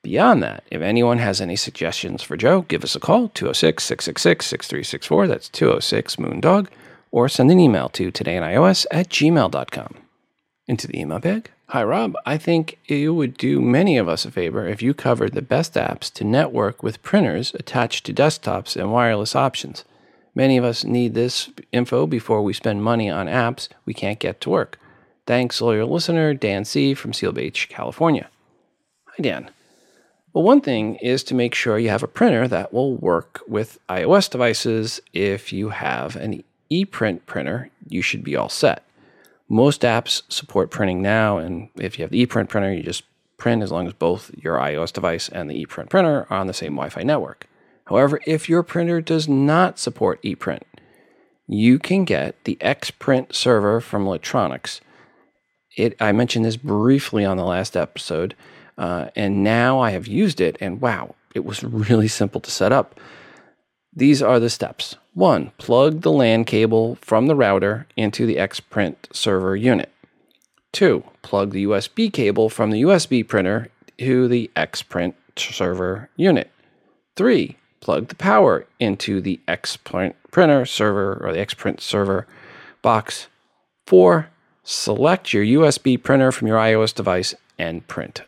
Beyond that, if anyone has any suggestions for Joe, give us a call 206 666 6364. That's 206 Moondog or send an email to todayinios at gmail.com. Into the email bag. Hi, Rob. I think it would do many of us a favor if you covered the best apps to network with printers attached to desktops and wireless options. Many of us need this info before we spend money on apps we can't get to work. Thanks, loyal listener Dan C. from Seal Beach, California. Hi, Dan. Well, one thing is to make sure you have a printer that will work with iOS devices if you have an ePrint printer, you should be all set. Most apps support printing now, and if you have the ePrint printer, you just print as long as both your iOS device and the ePrint printer are on the same Wi Fi network. However, if your printer does not support ePrint, you can get the Xprint server from Lantronix. It, I mentioned this briefly on the last episode, uh, and now I have used it, and wow, it was really simple to set up. These are the steps. One, plug the LAN cable from the router into the Xprint server unit. Two, plug the USB cable from the USB printer to the Xprint server unit. Three, plug the power into the Xprint printer server or the Xprint server box. Four, select your USB printer from your iOS device and print.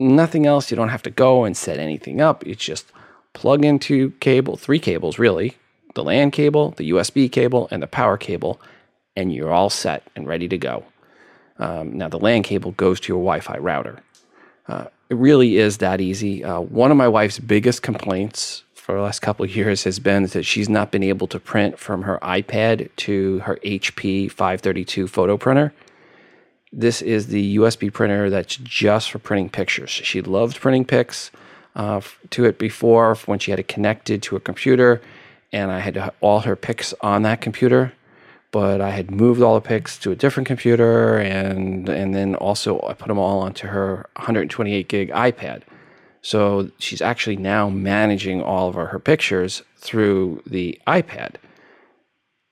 Nothing else. You don't have to go and set anything up. It's just plug into cable, three cables really, the LAN cable, the USB cable, and the power cable, and you're all set and ready to go. Um, now, the LAN cable goes to your Wi Fi router. Uh, it really is that easy. Uh, one of my wife's biggest complaints for the last couple of years has been that she's not been able to print from her iPad to her HP 532 photo printer. This is the USB printer that's just for printing pictures. She loved printing pics uh, to it before when she had it connected to a computer and I had all her pics on that computer, but I had moved all the pics to a different computer, and and then also I put them all onto her 128 gig iPad. So she's actually now managing all of her, pictures through the iPad.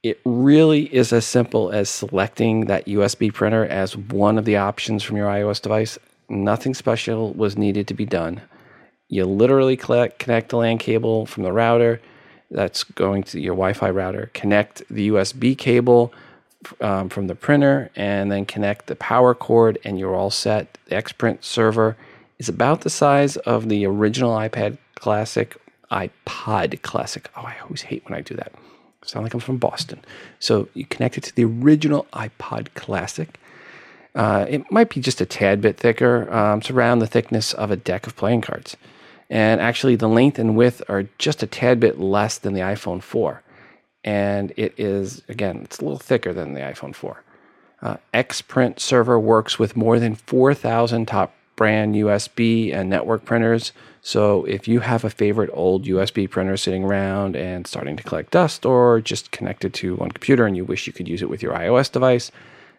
It really is as simple as selecting that USB printer as one of the options from your iOS device. Nothing special was needed to be done. You literally connect the LAN cable from the router that's going to your Wi Fi router, connect the USB cable um, from the printer, and then connect the power cord, and you're all set. The Xprint server is about the size of the original iPad Classic, iPod Classic. Oh, I always hate when I do that. sound like I'm from Boston. So you connect it to the original iPod Classic. Uh, it might be just a tad bit thicker. Um, it's around the thickness of a deck of playing cards. And actually, the length and width are just a tad bit less than the iPhone 4. And it is, again, it's a little thicker than the iPhone 4. Uh, Xprint server works with more than 4,000 top brand USB and network printers. So if you have a favorite old USB printer sitting around and starting to collect dust or just connected to one computer and you wish you could use it with your iOS device,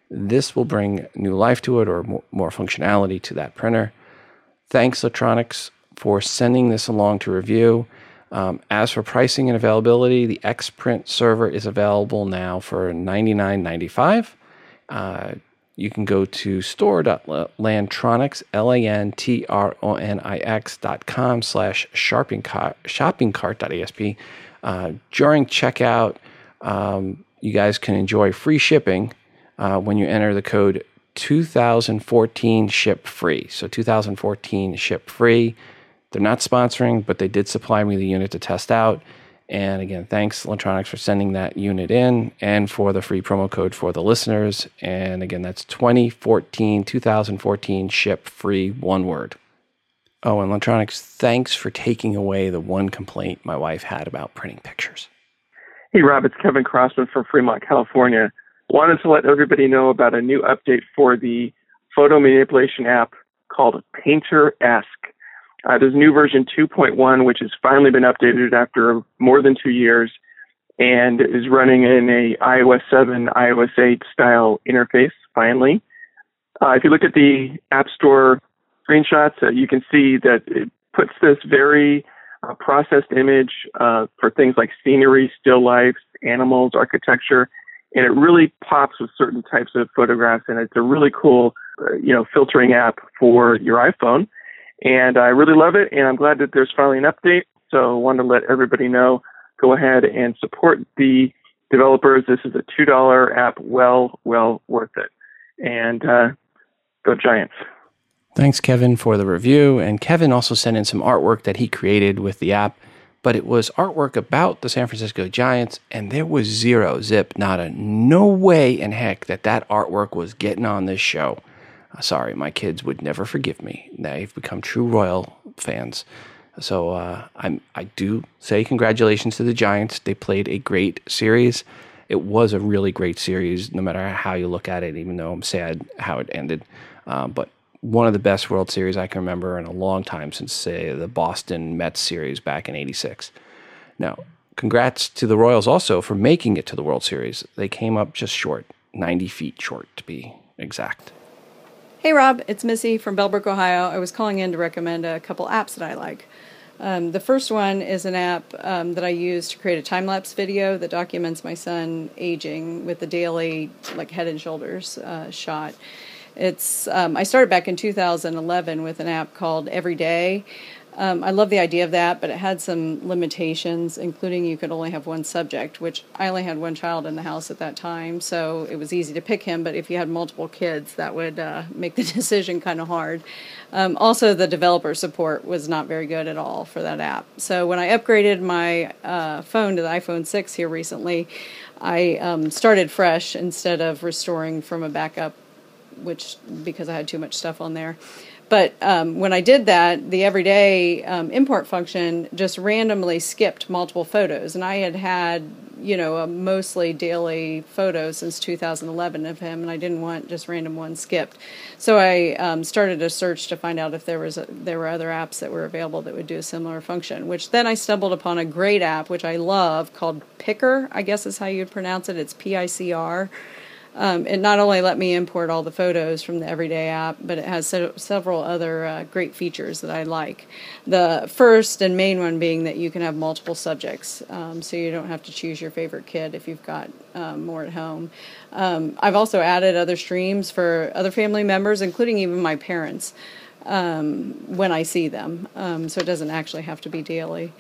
this will bring new life to it or more, functionality to that printer. Thanks, Lantronix for sending this along to review. Um, as for pricing and availability, the Xprint server is available now for $99.95. Uh, you can go to store.lantronix, L-A-N-T-R-O-N-I-X dot com slash shopping cart, shopping cart.asp. Uh, during checkout, um, you guys can enjoy free shipping uh, when you enter the code 2014 ship free. So 2014 ship free. They're not sponsoring, but they did supply me the unit to test out. And again, thanks Lantronix for sending that unit in and for the free promo code for the listeners. And again, that's 2014, 2014 ship free, one word. Oh, and Lantronix, thanks for taking away the one complaint my wife had about printing pictures. Hey, Rob, it's Kevin Crossman from Fremont, California. Wanted to let everybody know about a new update for the photo manipulation app called Painter-esque. Uh, there's new version 2.1, which has finally been updated after more than two years and is running in a iOS 7, iOS 8 style interface finally. Uh, if you look at the App Store screenshots, uh, you can see that it puts this very uh, processed image uh, for things like scenery, still lifes, animals, architecture, and it really pops with certain types of photographs. And it's a really cool, uh, you know, filtering app for your iPhone. And I really love it, and I'm glad that there's finally an update. So I want to let everybody know, go ahead and support the developers. This is a $2 app, well, well worth it. And uh, go Giants. Thanks, Kevin, for the review. And Kevin also sent in some artwork that he created with the app, but it was artwork about the San Francisco Giants, and there was zero zip, not a no way in heck that that artwork was getting on this show. Sorry, my kids would never forgive me. They've become true Royal fans. So uh, I'm, I do say congratulations to the Giants. They played a great series. It was a really great series, no matter how you look at it, even though I'm sad how it ended. Uh, but one of the best World Series I can remember in a long time since, say, the Boston Mets series back in 86. Now, congrats to the Royals also for making it to the World Series. They came up just short, 90 feet short to be exact. Hey Rob, it's Missy from Bellbrook, Ohio. I was calling in to recommend a couple apps that I like. Um, the first one is an app um, that I use to create a time lapse video that documents my son aging with the daily like head and shoulders uh, shot. It's um, I started back in 2011 with an app called Everyday. Um, I love the idea of that, but it had some limitations, including you could only have one subject, which I only had one child in the house at that time, so it was easy to pick him. But if you had multiple kids, that would uh, make the decision kind of hard. Um, also, the developer support was not very good at all for that app. So when I upgraded my uh, phone to the iPhone 6 here recently, I um, started fresh instead of restoring from a backup, which because I had too much stuff on there. But um, when I did that, the everyday um, import function just randomly skipped multiple photos, and I had had you know a mostly daily photo since 2011 of him, and I didn't want just random ones skipped. So I um, started a search to find out if there was a, there were other apps that were available that would do a similar function. Which then I stumbled upon a great app which I love called Picker. I guess is how you'd pronounce it. It's P I C R um, it not only let me import all the photos from the Everyday app, but it has se- several other uh, great features that I like. The first and main one being that you can have multiple subjects, um, so you don't have to choose your favorite kid if you've got um, more at home. Um, I've also added other streams for other family members, including even my parents, um, when I see them, um, so it doesn't actually have to be daily.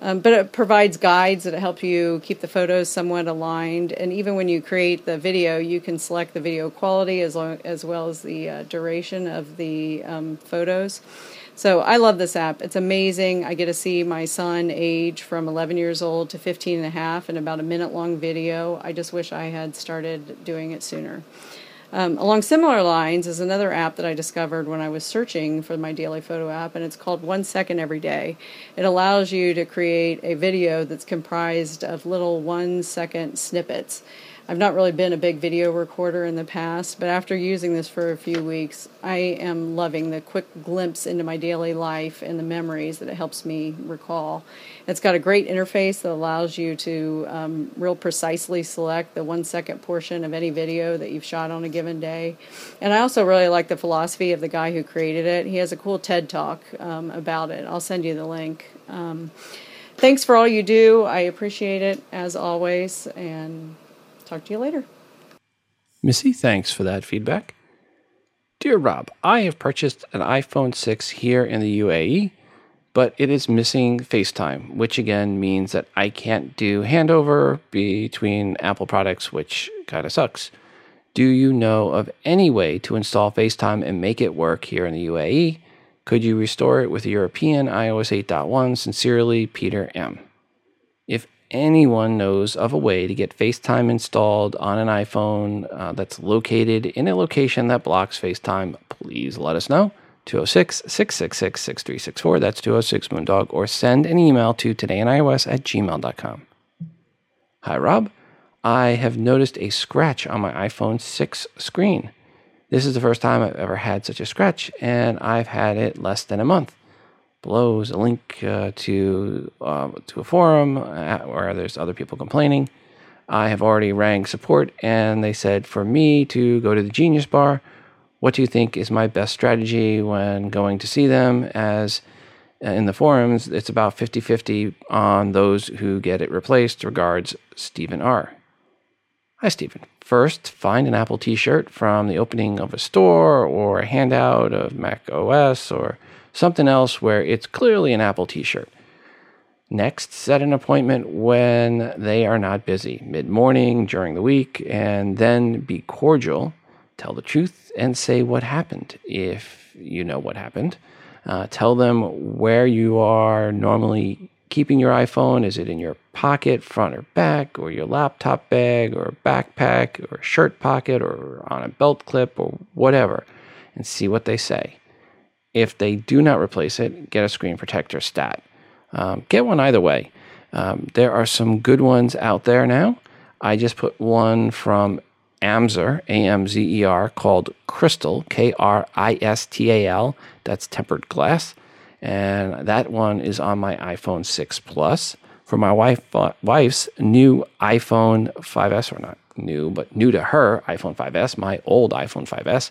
Um, but it provides guides that help you keep the photos somewhat aligned. And even when you create the video, you can select the video quality as, long, as well as the uh, duration of the um, photos. So I love this app. It's amazing. I get to see my son age from 11 years old to 15 and a half in about a minute long video. I just wish I had started doing it sooner. Um, along similar lines is another app that I discovered when I was searching for my daily photo app, and it's called One Second Every Day. It allows you to create a video that's comprised of little one second snippets. I've not really been a big video recorder in the past, but after using this for a few weeks, I am loving the quick glimpse into my daily life and the memories that it helps me recall. It's got a great interface that allows you to um, real precisely select the one second portion of any video that you've shot on a given day. And I also really like the philosophy of the guy who created it. He has a cool TED talk um, about it. I'll send you the link. Um, thanks for all you do. I appreciate it as always. And talk to you later. Missy, thanks for that feedback. Dear Rob, I have purchased an iPhone 6 here in the UAE, but it is missing FaceTime, which again means that I can't do handover between Apple products, which kind of sucks. Do you know of any way to install FaceTime and make it work here in the UAE? Could you restore it with European iOS 8.1? Sincerely, Peter M. Anyone knows of a way to get FaceTime installed on an iPhone uh, that's located in a location that blocks FaceTime, please let us know. 206 666 6364. That's 206 Moondog. Or send an email to todayinios at gmail.com. Hi, Rob. I have noticed a scratch on my iPhone 6 screen. This is the first time I've ever had such a scratch, and I've had it less than a month below is a link uh, to uh, to a forum uh, where there's other people complaining. I have already rang support, and they said for me to go to the Genius Bar. What do you think is my best strategy when going to see them? As uh, in the forums, it's about 50 50 on those who get it replaced. Regards, Stephen R. Hi, Stephen. First, find an Apple t shirt from the opening of a store or a handout of Mac OS or something else where it's clearly an Apple t shirt. Next, set an appointment when they are not busy, mid morning, during the week, and then be cordial, tell the truth, and say what happened if you know what happened. Uh, tell them where you are normally keeping your iPhone. Is it in your pocket, front or back, or your laptop bag, or backpack, or shirt pocket, or on a belt clip, or whatever, and see what they say. If they do not replace it, get a screen protector stat. Um, get one either way. Um, there are some good ones out there now. I just put one from Amzer, A M Z E R, called Kristal, K R I S T A L. That's tempered glass. And that one is on my iPhone 6 Plus. For my wife, uh, wife's new iPhone 5S, or not new, but new to her iPhone 5S, my old iPhone 5S,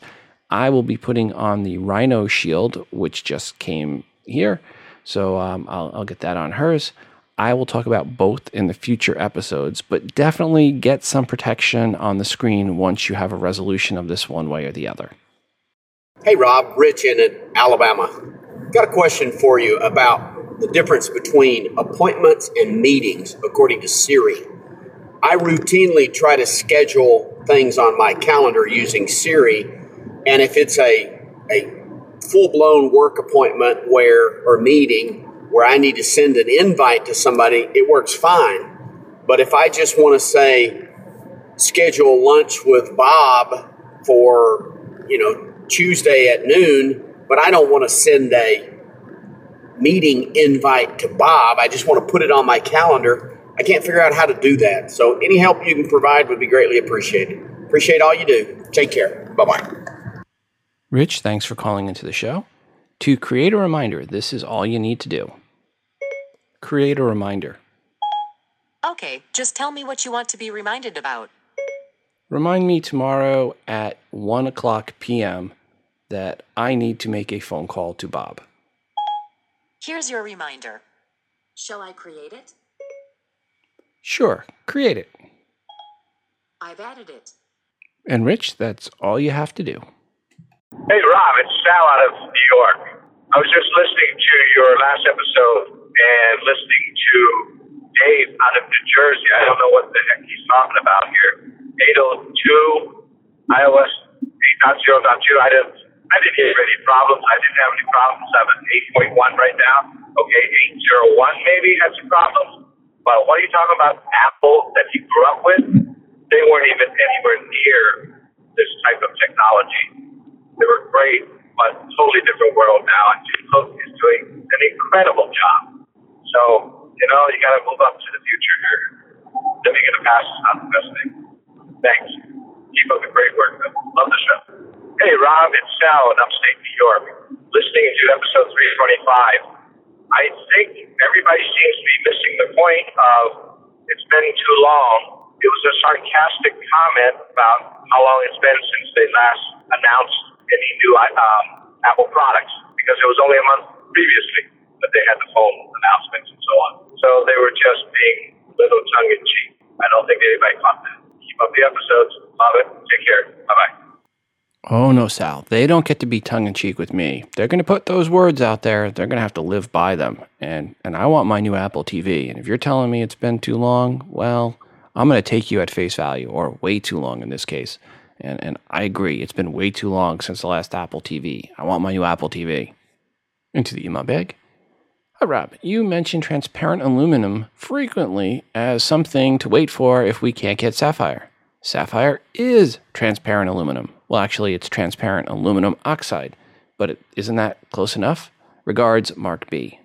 I will be putting on the Rhino Shield, which just came here. So um, I'll, I'll get that on hers. I will talk about both in the future episodes, but definitely get some protection on the screen once you have a resolution of this one way or the other. Hey, Rob, Rich in Alabama. Got a question for you about the difference between appointments and meetings according to Siri. I routinely try to schedule things on my calendar using Siri and if it's a, a full blown work appointment where or meeting where I need to send an invite to somebody, it works fine. But if I just want to say schedule lunch with Bob for, you know, Tuesday at noon, but I don't want to send a meeting invite to Bob, I just want to put it on my calendar. I can't figure out how to do that. So any help you can provide would be greatly appreciated. Appreciate all you do. Take care. Bye bye. Rich, thanks for calling into the show. To create a reminder, this is all you need to do. Create a reminder. Okay, just tell me what you want to be reminded about. Remind me tomorrow at 1 o'clock p.m. that I need to make a phone call to Bob. Here's your reminder. Shall I create it? Sure, create it. I've added it. And Rich, that's all you have to do. Hey, Rob, it's Sal out of New York. I was just listening to your last episode and listening to Dave out of New Jersey. I don't know what the heck he's talking about here. 802 iOS 8.0.2. I didn't, I didn't hear any problems. I didn't have any problems. I'm at 8.1 right now. Okay, 801 maybe had some problems. But what are you talking about? Apple that you grew up with? They weren't even anywhere near this type of technology. Great, but totally different world now. And Tim Cook is doing an incredible job. So, you know, you got to move up to the future here. Living in the past is not the best thing. Thanks. Keep up the great work. Love the show. Hey, Rob, it's Sal in upstate New York. Listening to episode 325. I think everybody seems to be missing the point of it's been too long. It was a sarcastic comment about how long it's been since they last announced any new um, Apple products because it was only a month previously that they had the phone announcements and so on. So they were just being a little tongue in cheek. I don't think anybody caught that. Keep up the episodes. Love it. Take care. Bye bye. Oh, no, Sal. They don't get to be tongue in cheek with me. They're going to put those words out there. They're going to have to live by them. And, and I want my new Apple TV. And if you're telling me it's been too long, well, I'm going to take you at face value, or way too long in this case. And, and I agree. It's been way too long since the last Apple TV. I want my new Apple TV. Into the email bag. Hi, Rob. You mentioned transparent aluminum frequently as something to wait for if we can't get sapphire. Sapphire is transparent aluminum. Well, actually, it's transparent aluminum oxide, but is isn't that close enough? Regards, Mark B.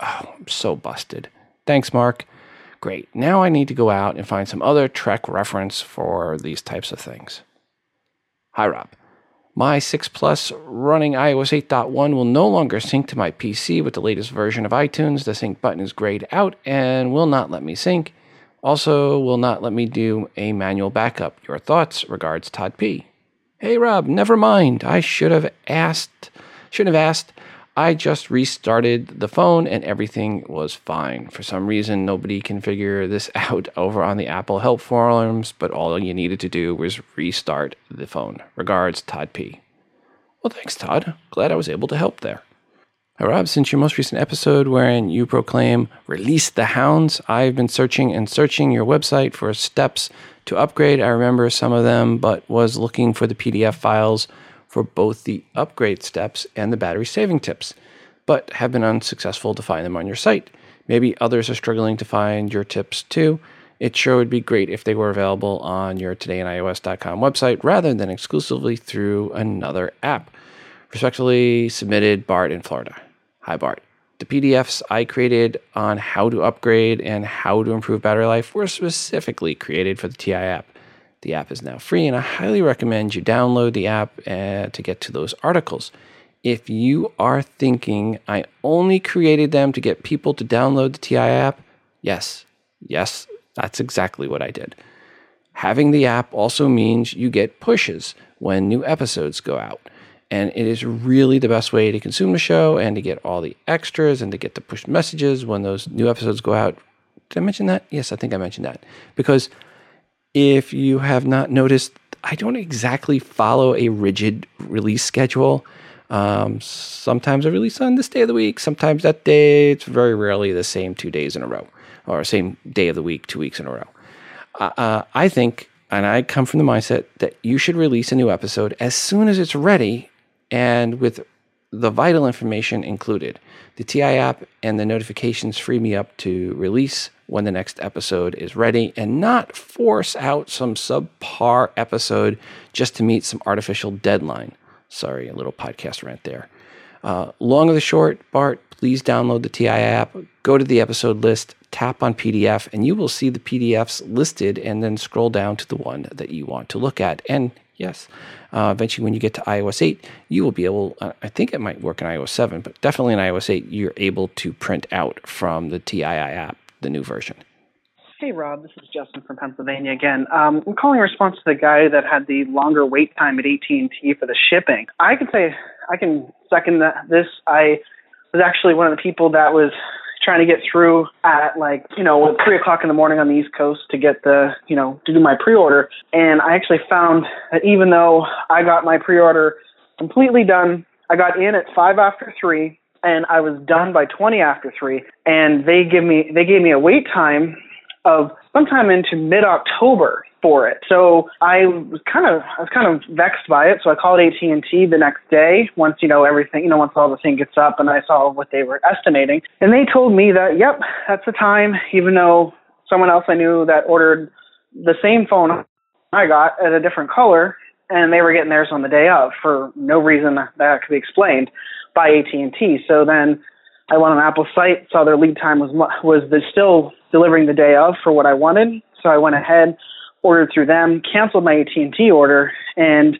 Oh, I'm so busted. Thanks, Mark. Great. Now I need to go out and find some other Trek reference for these types of things. Hi, Rob. My 6 Plus running iOS 8.1 will no longer sync to my PC with the latest version of iTunes. The sync button is grayed out and will not let me sync. Also, will not let me do a manual backup. Your thoughts? Regards, Todd P. Hey, Rob, never mind. I should have asked, shouldn't have asked. I just restarted the phone and everything was fine. For some reason, nobody can figure this out over on the Apple help forums, but all you needed to do was restart the phone. Regards, Todd P. Well, thanks, Todd. Glad I was able to help there. Hi, Rob, since your most recent episode wherein you proclaim release the hounds, I've been searching and searching your website for steps to upgrade. I remember some of them, but was looking for the PDF files for both the upgrade steps and the battery saving tips, but have been unsuccessful to find them on your site. Maybe others are struggling to find your tips too. It sure would be great if they were available on your todayinios.com website rather than exclusively through another app. Respectfully submitted, Bart in Florida. Hi, Bart. The PDFs I created on how to upgrade and how to improve battery life were specifically created for the TI app. The app is now free, and I highly recommend you download the app uh, to get to those articles. If you are thinking I only created them to get people to download the TI app, yes, yes, that's exactly what I did. Having the app also means you get pushes when new episodes go out. And it is really the best way to consume the show and to get all the extras and to get the push messages when those new episodes go out. Did I mention that? Yes, I think I mentioned that. Because if you have not noticed, I don't exactly follow a rigid release schedule. Um, sometimes I release on this day of the week, sometimes that day. It's very rarely the same two days in a row or same day of the week, two weeks in a row. Uh, uh, I think, and I come from the mindset that you should release a new episode as soon as it's ready and with the vital information included. The TI app and the notifications free me up to release when the next episode is ready and not force out some subpar episode just to meet some artificial deadline. Sorry, a little podcast rant there. Uh, long of the short, Bart, please download the TI app, go to the episode list, tap on PDF, and you will see the PDFs listed, and then scroll down to the one that you want to look at. And yes, uh, eventually, when you get to iOS 8, you will be able, uh, I think it might work in iOS 7, but definitely in iOS 8, you're able to print out from the TII app the new version. Hey, Rob, this is Justin from Pennsylvania again. Um, I'm calling in response to the guy that had the longer wait time at AT&T for the shipping. I can say I can second that, this. I was actually one of the people that was trying to get through at like you know three o'clock in the morning on the East Coast to get the you know to do my pre-order, and I actually found that even though I got my pre-order completely done, I got in at five after three, and I was done by twenty after three, and they give me they gave me a wait time of sometime into mid October for it. So I was kind of I was kind of vexed by it. So I called AT and T the next day once you know everything you know once all the thing gets up and I saw what they were estimating, and they told me that yep that's the time. Even though someone else I knew that ordered the same phone I got at a different color, and they were getting theirs on the day of for no reason that could be explained by AT and T. So then. I went on Apple's site, saw their lead time was was the, still delivering the day of for what I wanted. So I went ahead, ordered through them, canceled my AT&T order, and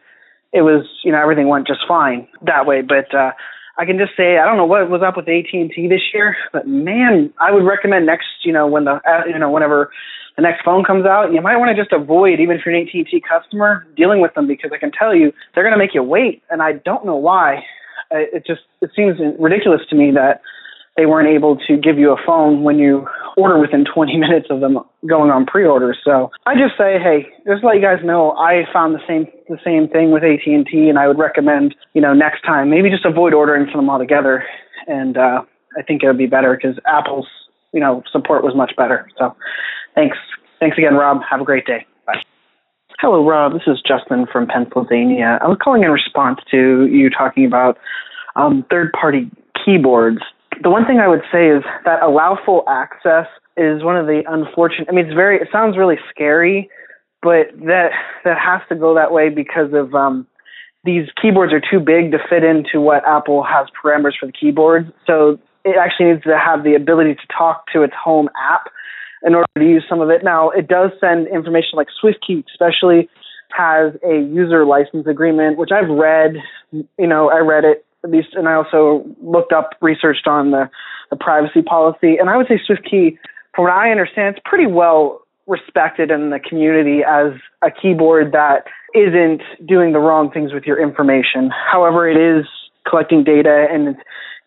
it was, you know, everything went just fine that way. But uh, I can just say I don't know what was up with AT&T this year, but man, I would recommend next, you know, when the, uh, you know, whenever the next phone comes out, you might want to just avoid, even if you're an AT&T customer, dealing with them because I can tell you they're going to make you wait, and I don't know why. It just it seems ridiculous to me that they weren't able to give you a phone when you order within 20 minutes of them going on pre-order. So I just say, hey, just let you guys know, I found the same the same thing with AT and T, and I would recommend, you know, next time maybe just avoid ordering from them altogether, and uh, I think it would be better because Apple's, you know, support was much better. So thanks, thanks again, Rob. Have a great day. Hello, Rob. This is Justin from Pennsylvania. I was calling in response to you talking about um, third-party keyboards the one thing I would say is that allow full access is one of the unfortunate. I mean, it's very. It sounds really scary, but that that has to go that way because of um, these keyboards are too big to fit into what Apple has parameters for the keyboards. So it actually needs to have the ability to talk to its home app in order to use some of it. Now, it does send information like SwiftKey, especially has a user license agreement, which I've read. You know, I read it at least, and I also looked up, researched on the, the privacy policy, and I would say SwiftKey, from what I understand, it's pretty well respected in the community as a keyboard that isn't doing the wrong things with your information. However, it is collecting data and it's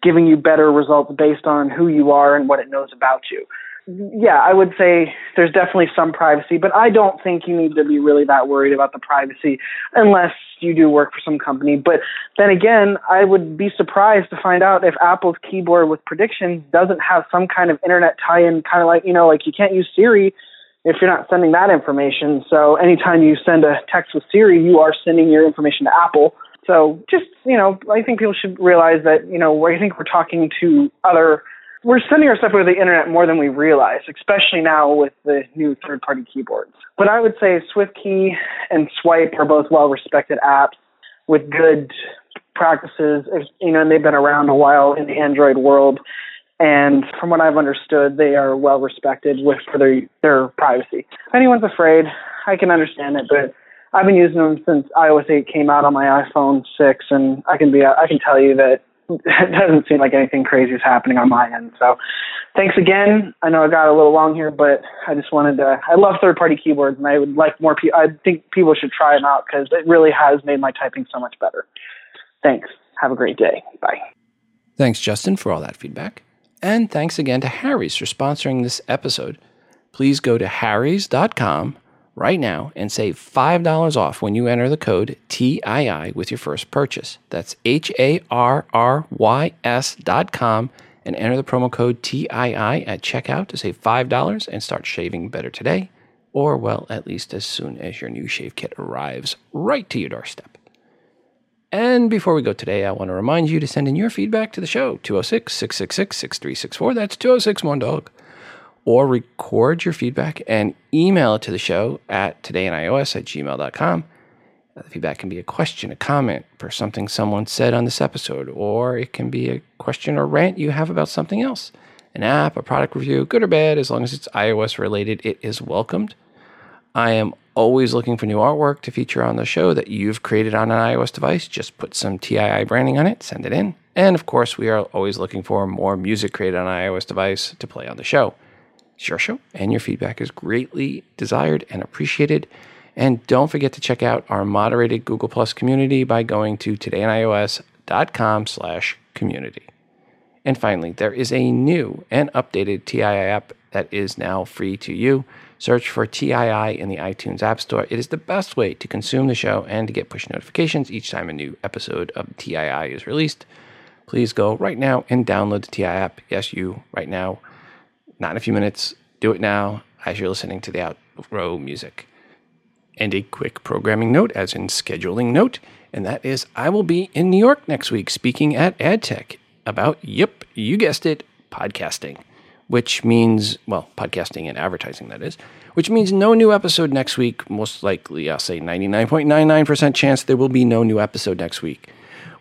giving you better results based on who you are and what it knows about you yeah, I would say there's definitely some privacy, but I don't think you need to be really that worried about the privacy unless you do work for some company. But then again, I would be surprised to find out if Apple's keyboard with predictions doesn't have some kind of internet tie-in, kind of like, you know, like you can't use Siri if you're not sending that information. So anytime you send a text with Siri, you are sending your information to Apple. So just, you know, I think people should realize that, you know, I think we're talking to other we're sending our stuff over the internet more than we realize, especially now with the new third party keyboards. But I would say SwiftKey and Swype are both well respected apps with good practices. You know, and they've been around a while in the Android world. And from what I've understood, they are well respected with for their, their privacy. If anyone's afraid, I can understand it, but I've been using them since iOS 8 came out on my iPhone 6, and I can be I can tell you that it doesn't seem like anything crazy is happening on my end. So thanks again. I know I got a little long here, but I just wanted to. I love third party keyboards, and I would like more people. I think people should try them out because it really has made my typing so much better. Thanks. Have a great day. Bye. Thanks, Justin, for all that feedback. And thanks again to Harry's for sponsoring this episode. Please go to harrys.com right now and save $5 off when you enter the code TII with your first purchase. That's H A R R Y S dot com and enter the promo code TII at checkout to save $5 and start shaving better today, or, well, at least as soon as your new shave kit arrives right to your doorstep. And before we go today, I want to remind you to send in your feedback to the show 206 666 6364. That's 206 Dog or record your feedback and email it to the show at todayinios at gmail.com. The feedback can be a question, a comment for something someone said on this episode, or it can be a question or rant you have about something else. An app, a product review, good or bad, as long as it's iOS related, it is welcomed. I am always looking for new artwork to feature on the show that you've created on an iOS device. Just put some TII branding on it, send it in. And of course, we are always looking for more music created on an iOS device to play on the show. Your show and your feedback is greatly desired and appreciated. And don't forget to check out our moderated Google Plus community by going to todayinios.com slash community. And finally, there is a new and updated TII app that is now free to you. Search for TII in the iTunes App Store. It is the best way to consume the show and to get push notifications each time a new episode of TII is released. Please go right now and download the TII app. Yes, you right now not in a few minutes. Do it now as you're listening to the outro music. And a quick programming note, as in scheduling note, and that is I will be in New York next week speaking at AdTech about, yep, you guessed it, podcasting, which means, well, podcasting and advertising, that is, which means no new episode next week. Most likely, I'll say 99.99% chance there will be no new episode next week.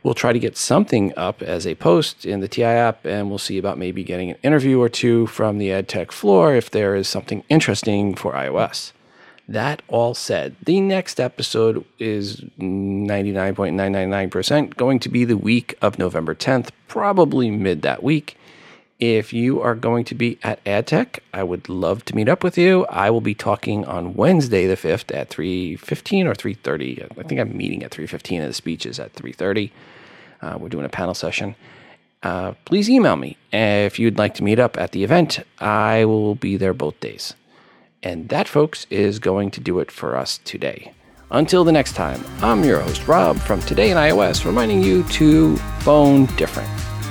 We'll try to get something up as a post in the TI app, and we'll see about maybe getting an interview or two from the AdTech floor if there is something interesting for iOS. That all said, the next episode is 99.999% going to be the week of November 10th, probably mid that week. If you are going to be at AdTech, I would love to meet up with you. I will be talking on Wednesday the 5th at 3:15 or 3:30. I think I'm meeting at 3:15 and the speech is at 3:30. Uh, we're doing a panel session. uh, please email me if you'd like to meet up at the event. I will be there both days. And that, folks, is going to do it for us today. Until the next time, I'm your host, Rob, from Today in iOS, reminding you to phone different.